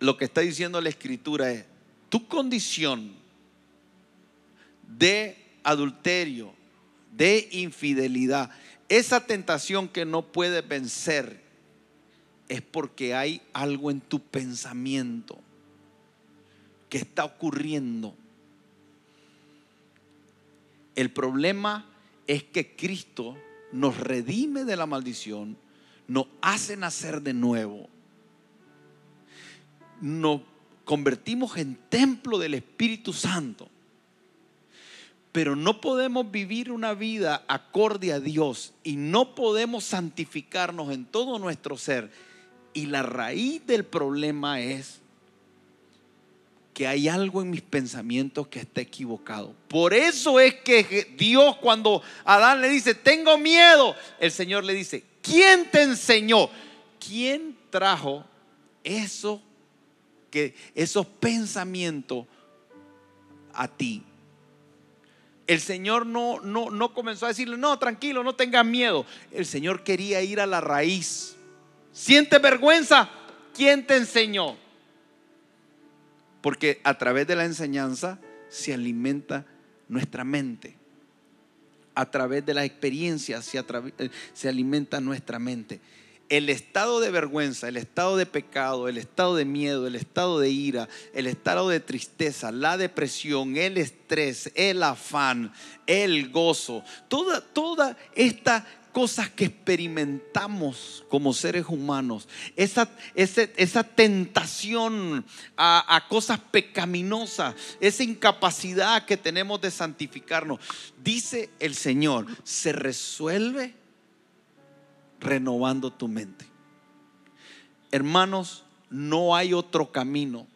Lo que está diciendo la escritura es, tu condición de adulterio, de infidelidad. Esa tentación que no puedes vencer es porque hay algo en tu pensamiento que está ocurriendo. El problema es que Cristo nos redime de la maldición, nos hace nacer de nuevo, nos convertimos en templo del Espíritu Santo. Pero no podemos vivir una vida acorde a Dios y no podemos santificarnos en todo nuestro ser. Y la raíz del problema es que hay algo en mis pensamientos que está equivocado. Por eso es que Dios cuando Adán le dice, tengo miedo, el Señor le dice, ¿quién te enseñó? ¿Quién trajo eso que esos pensamientos a ti? El Señor no, no, no comenzó a decirle, no, tranquilo, no tengas miedo. El Señor quería ir a la raíz. ¿Sientes vergüenza? ¿Quién te enseñó? Porque a través de la enseñanza se alimenta nuestra mente. A través de la experiencia se, eh, se alimenta nuestra mente el estado de vergüenza, el estado de pecado, el estado de miedo, el estado de ira, el estado de tristeza, la depresión, el estrés, el afán, el gozo, toda, toda esta cosas que experimentamos como seres humanos, esa, esa tentación a, a, cosas pecaminosas, esa incapacidad que tenemos de santificarnos, dice el Señor, se resuelve renovando tu mente. Hermanos, no hay otro camino.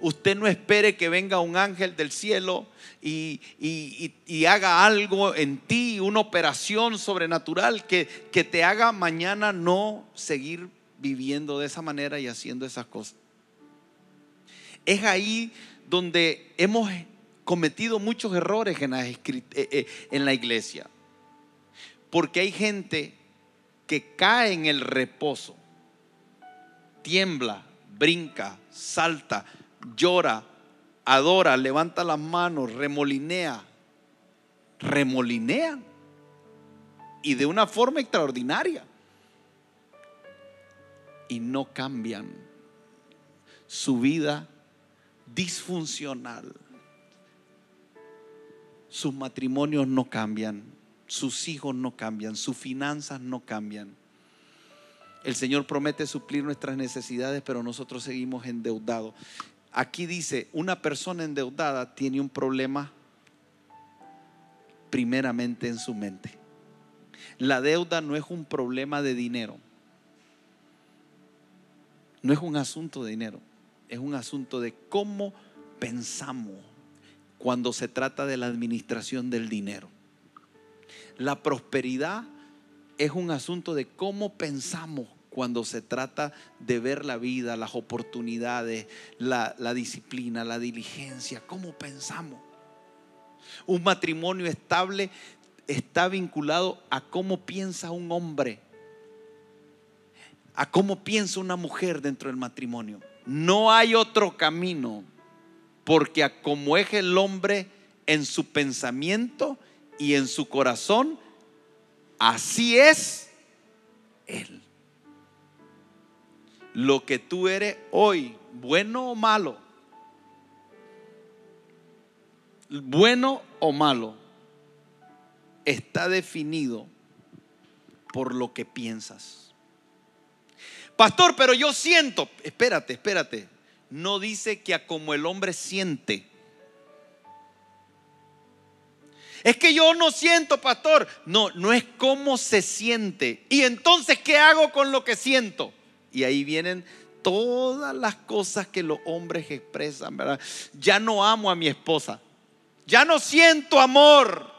Usted no espere que venga un ángel del cielo y, haga algo en ti, una operación sobrenatural que, te haga mañana no seguir viviendo de esa manera y haciendo esas cosas. Es ahí donde hemos cometido muchos errores en eh, eh, en la iglesia. Porque hay gente que cae en el reposo, tiembla, brinca, salta, llora, adora, levanta las manos, remolinea, remolinean. Y de una forma extraordinaria. Y no cambian su vida disfuncional. Sus matrimonios no cambian, sus hijos no cambian, sus finanzas no cambian. El Señor promete suplir nuestras necesidades, pero nosotros seguimos endeudados. Aquí dice, una persona endeudada tiene un problema primeramente en su mente. La deuda no es un problema de dinero. No es un asunto de dinero. Es un asunto de cómo pensamos cuando se trata de la administración del dinero. La prosperidad es un asunto de cómo pensamos cuando se trata de ver la vida, las oportunidades, la, disciplina, la diligencia, cómo pensamos. Un matrimonio estable está vinculado a cómo piensa un hombre, a cómo piensa una mujer dentro del matrimonio. No hay otro camino, porque a como es el hombre en su pensamiento y en su corazón, así es él lo que tú eres hoy, bueno o malo, bueno o malo, está definido por lo que piensas. Pastor, pero yo siento, espérate, espérate, no dice que a como el hombre siente. Es que yo no siento, pastor. No, no es cómo se siente. Y entonces, ¿qué hago con lo que siento? Y ahí vienen todas las cosas que los hombres expresan, ¿verdad? Ya no amo a mi esposa. Ya no siento amor.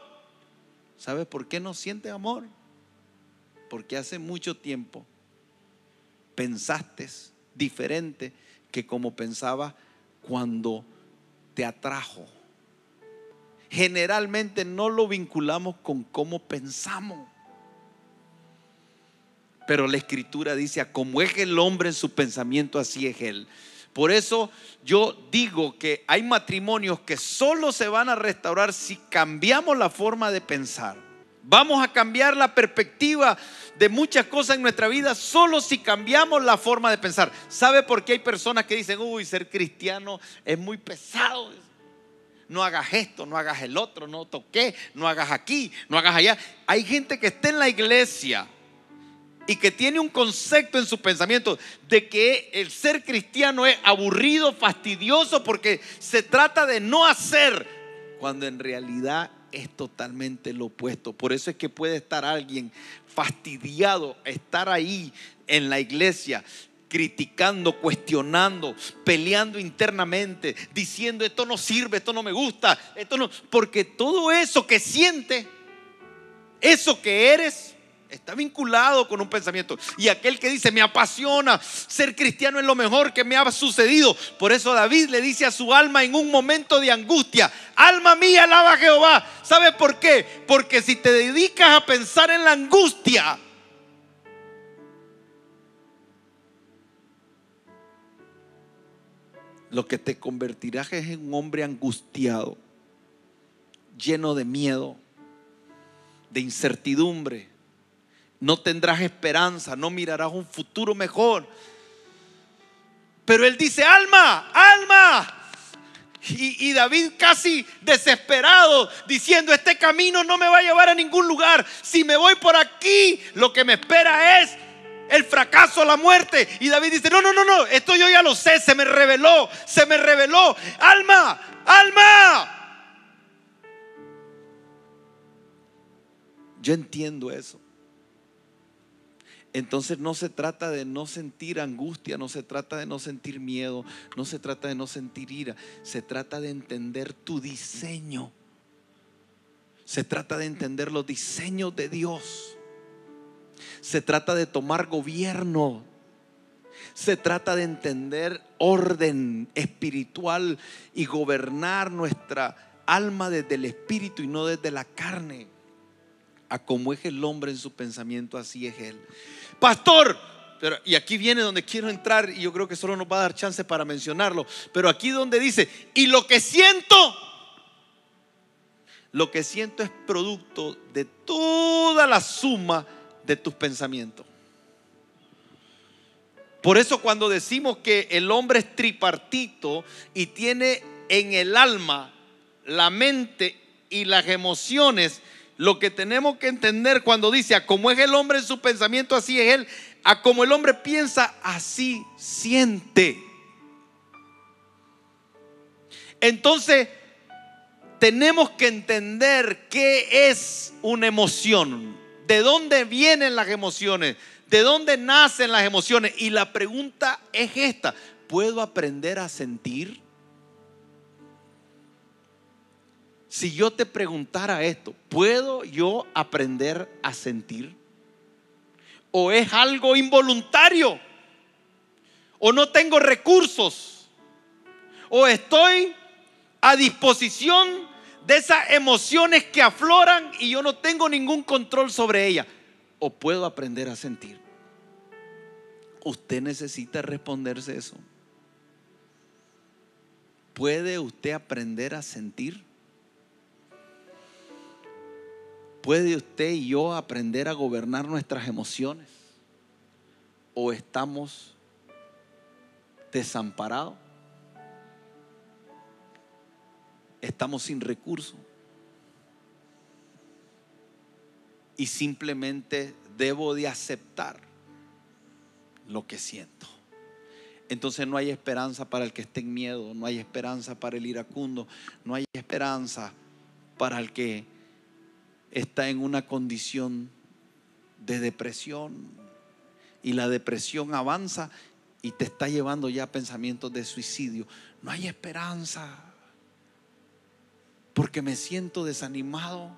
¿Sabes por qué no siente amor? Porque hace mucho tiempo pensaste diferente que como pensaba cuando te atrajo. Generalmente no lo vinculamos con cómo pensamos. Pero la escritura dice, como es el hombre en su pensamiento, así es él. Por eso yo digo que hay matrimonios que solo se van a restaurar si cambiamos la forma de pensar. Vamos a cambiar la perspectiva de muchas cosas en nuestra vida solo si cambiamos la forma de pensar. ¿Sabe por qué hay personas que dicen, uy, ser cristiano es muy pesado? No hagas esto, no hagas el otro, no toques, no hagas aquí, no hagas allá. Hay gente que está en la iglesia y que tiene un concepto en su pensamiento de que el ser cristiano es aburrido, fastidioso, porque se trata de no hacer, cuando en realidad es totalmente lo opuesto. Por eso es que puede estar alguien fastidiado, estar ahí en la iglesia, criticando, cuestionando, peleando internamente, diciendo esto no sirve, esto no me gusta, esto no, porque todo eso que siente, eso que eres, Está vinculado con un pensamiento. Y aquel que dice, me apasiona, ser cristiano es lo mejor que me ha sucedido. Por eso David le dice a su alma en un momento de angustia, alma mía, alaba a Jehová. ¿Sabe por qué? Porque si te dedicas a pensar en la angustia, lo que te convertirás es en un hombre angustiado, lleno de miedo, de incertidumbre no tendrás esperanza, no mirarás un futuro mejor. Pero él dice, alma, alma. Y, David casi desesperado, diciendo, este camino no me va a llevar a ningún lugar. Si me voy por aquí, lo que me espera es el fracaso, la muerte. Y David dice, no, no, no, no, esto yo ya lo sé, se me reveló, se me reveló. Alma, alma. Yo entiendo eso. Entonces no se trata de no sentir angustia, no se trata de no sentir miedo, no se trata de no sentir ira, se trata de entender tu diseño. Se trata de entender los diseños de Dios. Se trata de tomar gobierno. Se trata de entender orden espiritual y gobernar nuestra alma desde el espíritu y no desde la carne. A como es el hombre en su pensamiento, así es él. Pastor, pero, y aquí viene donde quiero entrar y yo creo que solo nos va a dar chance para mencionarlo. Pero aquí donde dice, y lo que siento, lo que siento es producto de toda la suma de tus pensamientos. Por eso cuando decimos que el hombre es tripartito y tiene en el alma, la mente y las emociones, lo que tenemos que entender cuando dice, a como es el hombre en su pensamiento, así es él, a como el hombre piensa, así siente. Entonces, tenemos que entender qué es una emoción, de dónde vienen las emociones, de dónde nacen las emociones. Y la pregunta es esta, ¿puedo aprender a sentir? Si yo te preguntara esto, ¿puedo yo aprender a sentir? ¿O es algo involuntario? ¿O no tengo recursos? ¿O estoy a disposición de esas emociones que afloran y yo no tengo ningún control sobre ellas? ¿O puedo aprender a sentir? Usted necesita responderse eso. ¿Puede usted aprender a sentir? ¿Puede usted y yo aprender a gobernar nuestras emociones? ¿O estamos desamparados? Estamos sin recursos. Y simplemente debo de aceptar lo que siento. Entonces no hay esperanza para el que esté en miedo, no hay esperanza para el iracundo, no hay esperanza para el que está en una condición de depresión y la depresión avanza y te está llevando ya a pensamientos de suicidio. No hay esperanza porque me siento desanimado,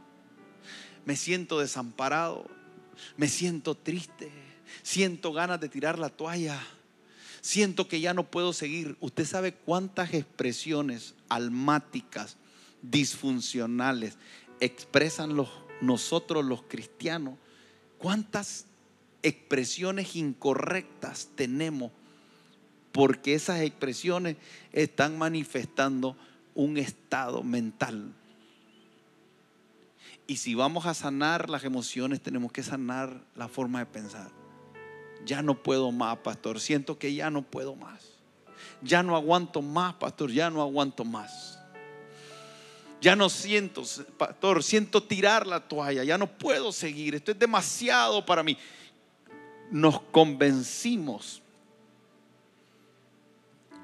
me siento desamparado, me siento triste, siento ganas de tirar la toalla, siento que ya no puedo seguir. Usted sabe cuántas expresiones almáticas, disfuncionales, expresan los nosotros los cristianos, cuántas expresiones incorrectas tenemos, porque esas expresiones están manifestando un estado mental. Y si vamos a sanar las emociones, tenemos que sanar la forma de pensar. Ya no puedo más, pastor. Siento que ya no puedo más. Ya no aguanto más, pastor. Ya no aguanto más. Ya no siento, pastor, siento tirar la toalla, ya no puedo seguir, esto es demasiado para mí. Nos convencimos.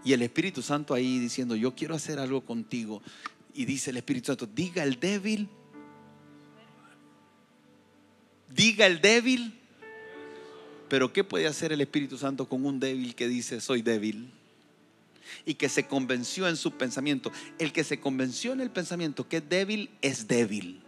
Y el Espíritu Santo ahí diciendo, yo quiero hacer algo contigo. Y dice el Espíritu Santo, diga el débil, diga el débil. Pero ¿qué puede hacer el Espíritu Santo con un débil que dice, soy débil? Y que se convenció en su pensamiento. El que se convenció en el pensamiento que es débil es débil.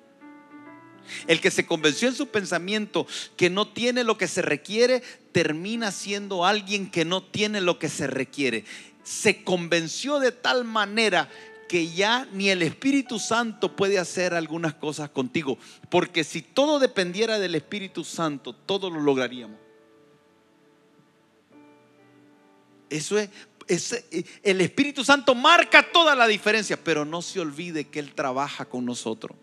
El que se convenció en su pensamiento que no tiene lo que se requiere, termina siendo alguien que no tiene lo que se requiere. Se convenció de tal manera que ya ni el Espíritu Santo puede hacer algunas cosas contigo. Porque si todo dependiera del Espíritu Santo, todo lo lograríamos. Eso es, el Espíritu Santo marca toda la diferencia, pero no se olvide que Él trabaja con nosotros.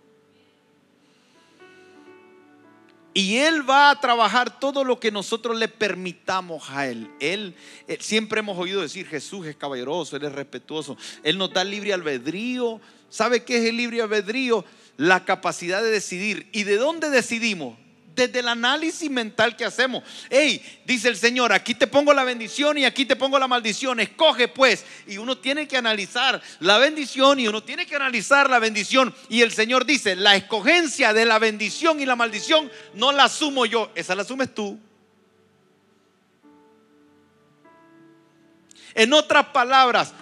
Y Él va a trabajar todo lo que nosotros le permitamos a Él. Él, siempre hemos oído decir, Jesús es caballeroso, Él es respetuoso, Él nos da libre albedrío. ¿Sabe qué es el libre albedrío? La capacidad de decidir. ¿Y de dónde decidimos? desde el análisis mental que hacemos. Hey, dice el Señor, aquí te pongo la bendición y aquí te pongo la maldición. Escoge pues. Y uno tiene que analizar la bendición y uno tiene que analizar la bendición. Y el Señor dice, la escogencia de la bendición y la maldición no la asumo yo, esa la asumes tú. En otras palabras,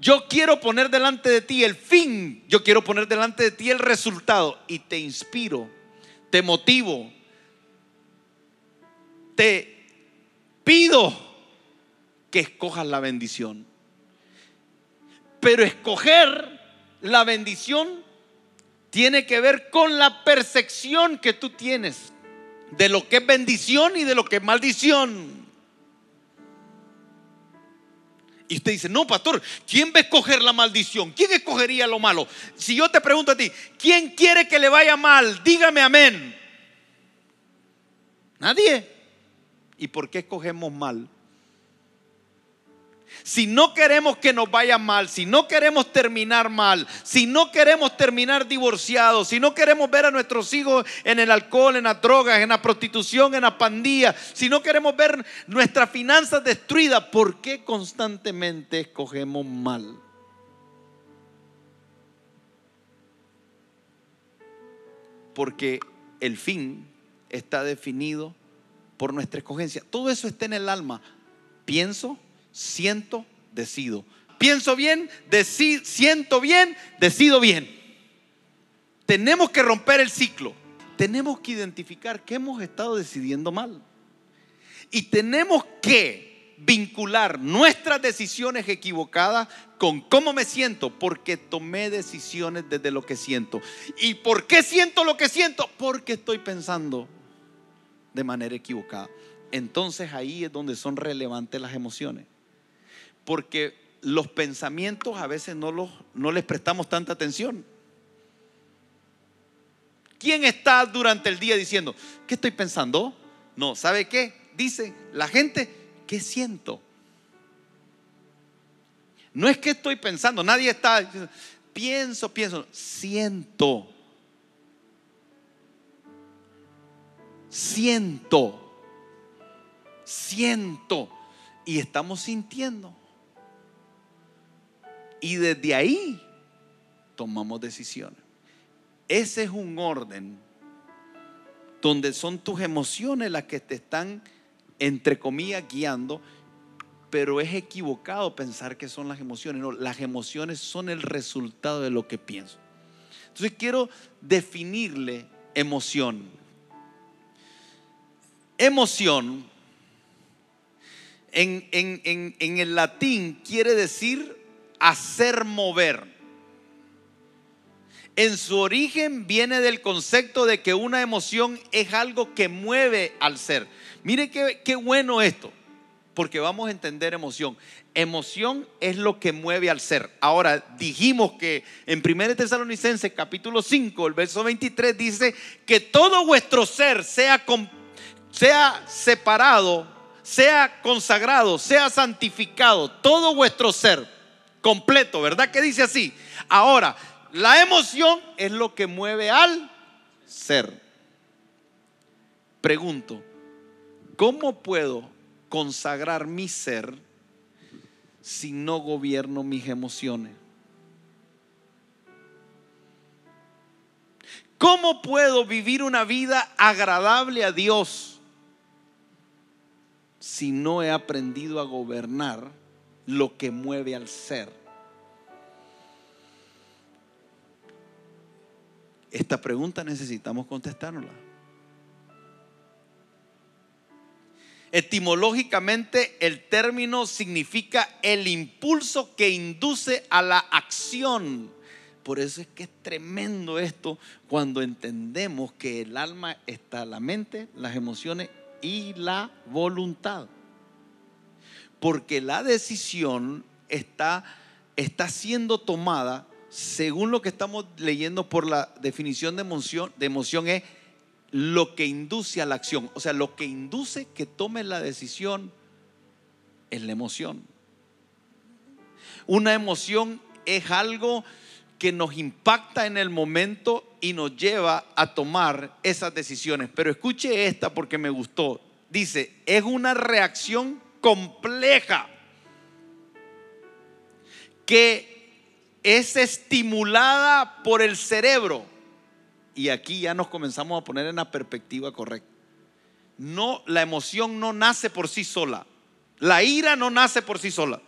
yo quiero poner delante de ti el fin, yo quiero poner delante de ti el resultado y te inspiro, te motivo, te pido que escojas la bendición. Pero escoger la bendición tiene que ver con la percepción que tú tienes de lo que es bendición y de lo que es maldición. Y usted dice, no, pastor, ¿quién va a escoger la maldición? ¿Quién escogería lo malo? Si yo te pregunto a ti, ¿quién quiere que le vaya mal? Dígame amén. Nadie. ¿Y por qué escogemos mal? Si no queremos que nos vaya mal, si no queremos terminar mal, si no queremos terminar divorciados, si no queremos ver a nuestros hijos en el alcohol, en las drogas, en la prostitución, en la pandilla, si no queremos ver nuestras finanzas destruidas, ¿por qué constantemente escogemos mal? Porque el fin está definido por nuestra escogencia. Todo eso está en el alma. Pienso, siento, decido. Pienso bien, siento bien, decido bien. Tenemos que romper el ciclo. Tenemos que identificar que hemos estado decidiendo mal. Y tenemos que vincular nuestras decisiones equivocadas con cómo me siento, porque tomé decisiones desde lo que siento. ¿Y por qué siento lo que siento? Porque estoy pensando de manera equivocada. Entonces ahí es donde son relevantes las emociones porque los pensamientos a veces no, los, no les prestamos tanta atención. ¿Quién está durante el día diciendo, ¿qué estoy pensando? No, ¿sabe qué? Dice la gente, ¿qué siento? No es que estoy pensando, nadie está, pienso, pienso, siento. Siento. Siento. Y estamos sintiendo. Y desde ahí tomamos decisiones. Ese es un orden donde son tus emociones las que te están, entre comillas, guiando, pero es equivocado pensar que son las emociones. No, las emociones son el resultado de lo que pienso. Entonces quiero definirle emoción. Emoción en, en el latín quiere decir hacer mover. En su origen viene del concepto de que una emoción es algo que mueve al ser. Mire qué, bueno esto, porque vamos a entender emoción. Emoción es lo que mueve al ser. Ahora, dijimos que en 1 Tesalonicenses capítulo 5, el verso 23 dice que todo vuestro ser sea, sea separado, sea consagrado, sea santificado, todo vuestro ser completo, ¿verdad? Que dice así. Ahora, la emoción es lo que mueve al ser. Pregunto, ¿cómo puedo consagrar mi ser si no gobierno mis emociones? ¿Cómo puedo vivir una vida agradable a Dios si no he aprendido a gobernar lo que mueve al ser. Esta pregunta necesitamos contestárnosla. Etimológicamente el término significa el impulso que induce a la acción. Por eso es que es tremendo esto cuando entendemos que el alma está la mente, las emociones y la voluntad porque la decisión está, está siendo tomada, según lo que estamos leyendo por la definición de emoción, de emoción es lo que induce a la acción. O sea, lo que induce que tome la decisión es la emoción. Una emoción es algo que nos impacta en el momento y nos lleva a tomar esas decisiones. Pero escuche esta porque me gustó. Dice, es una reacción compleja que es estimulada por el cerebro. Y aquí ya nos comenzamos a poner en la perspectiva correcta. No, la emoción no nace por sí sola. La ira no nace por sí sola.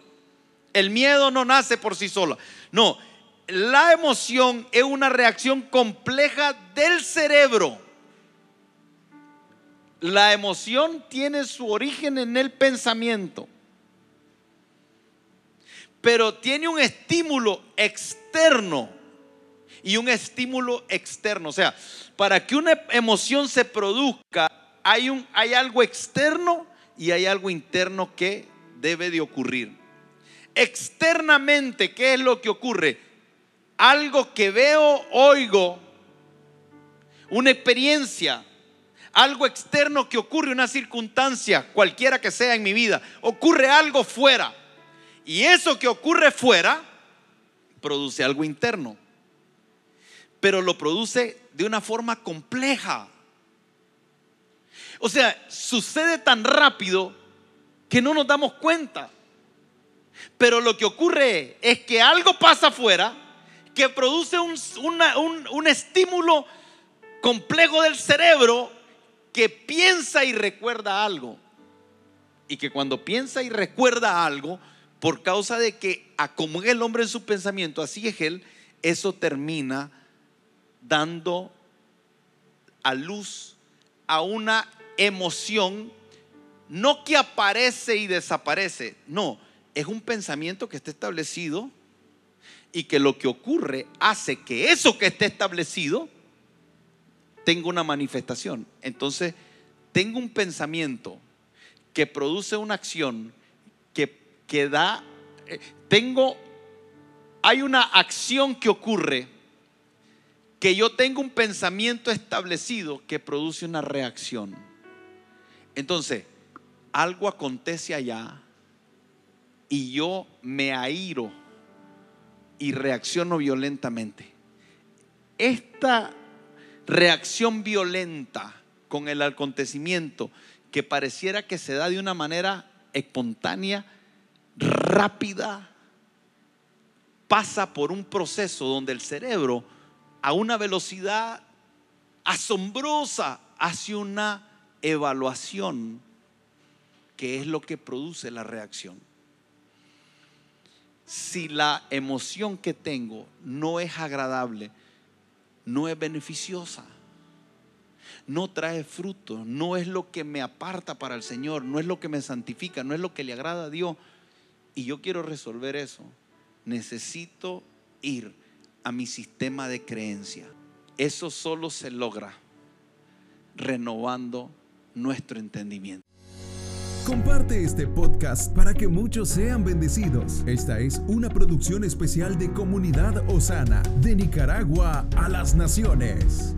El miedo no nace por sí sola. No, la emoción es una reacción compleja del cerebro. La emoción tiene su origen en el pensamiento, pero tiene un estímulo externo y un estímulo externo. O sea, para que una emoción se produzca, hay, un, hay algo externo y hay algo interno que debe de ocurrir. Externamente, ¿qué es lo que ocurre? Algo que veo, oigo, una experiencia, algo externo que ocurre, una circunstancia, cualquiera que sea en mi vida, ocurre algo fuera. Y eso que ocurre fuera produce algo interno pero lo produce de una forma compleja. O sea, sucede tan rápido que no nos damos cuenta. Pero lo que ocurre es que algo pasa afuera que produce un, un, estímulo complejo del cerebro que piensa y recuerda algo. Y que cuando piensa y recuerda algo, por causa de que a como es el hombre en su pensamiento, así es él, eso termina dando a luz a una emoción, no que aparece y desaparece, no, es un pensamiento que está establecido y que lo que ocurre hace que eso que esté establecido tenga una manifestación. Entonces, tengo un pensamiento que produce una acción que, que da, eh, tengo, hay una acción que ocurre que yo tengo un pensamiento establecido que produce una reacción. Entonces, algo acontece allá y yo me airo y reacciono violentamente. Esta reacción violenta con el acontecimiento que pareciera que se da de una manera espontánea, rápida, pasa por un proceso donde el cerebro a una velocidad asombrosa hacia una evaluación que es lo que produce la reacción. Si la emoción que tengo no es agradable, no es beneficiosa, no trae fruto, no es lo que me aparta para el Señor, no es lo que me santifica, no es lo que le agrada a Dios, y yo quiero resolver eso, necesito ir a mi sistema de creencia. Eso solo se logra renovando nuestro entendimiento. Comparte este podcast para que muchos sean bendecidos. Esta es una producción especial de Comunidad Osana, de Nicaragua a las Naciones.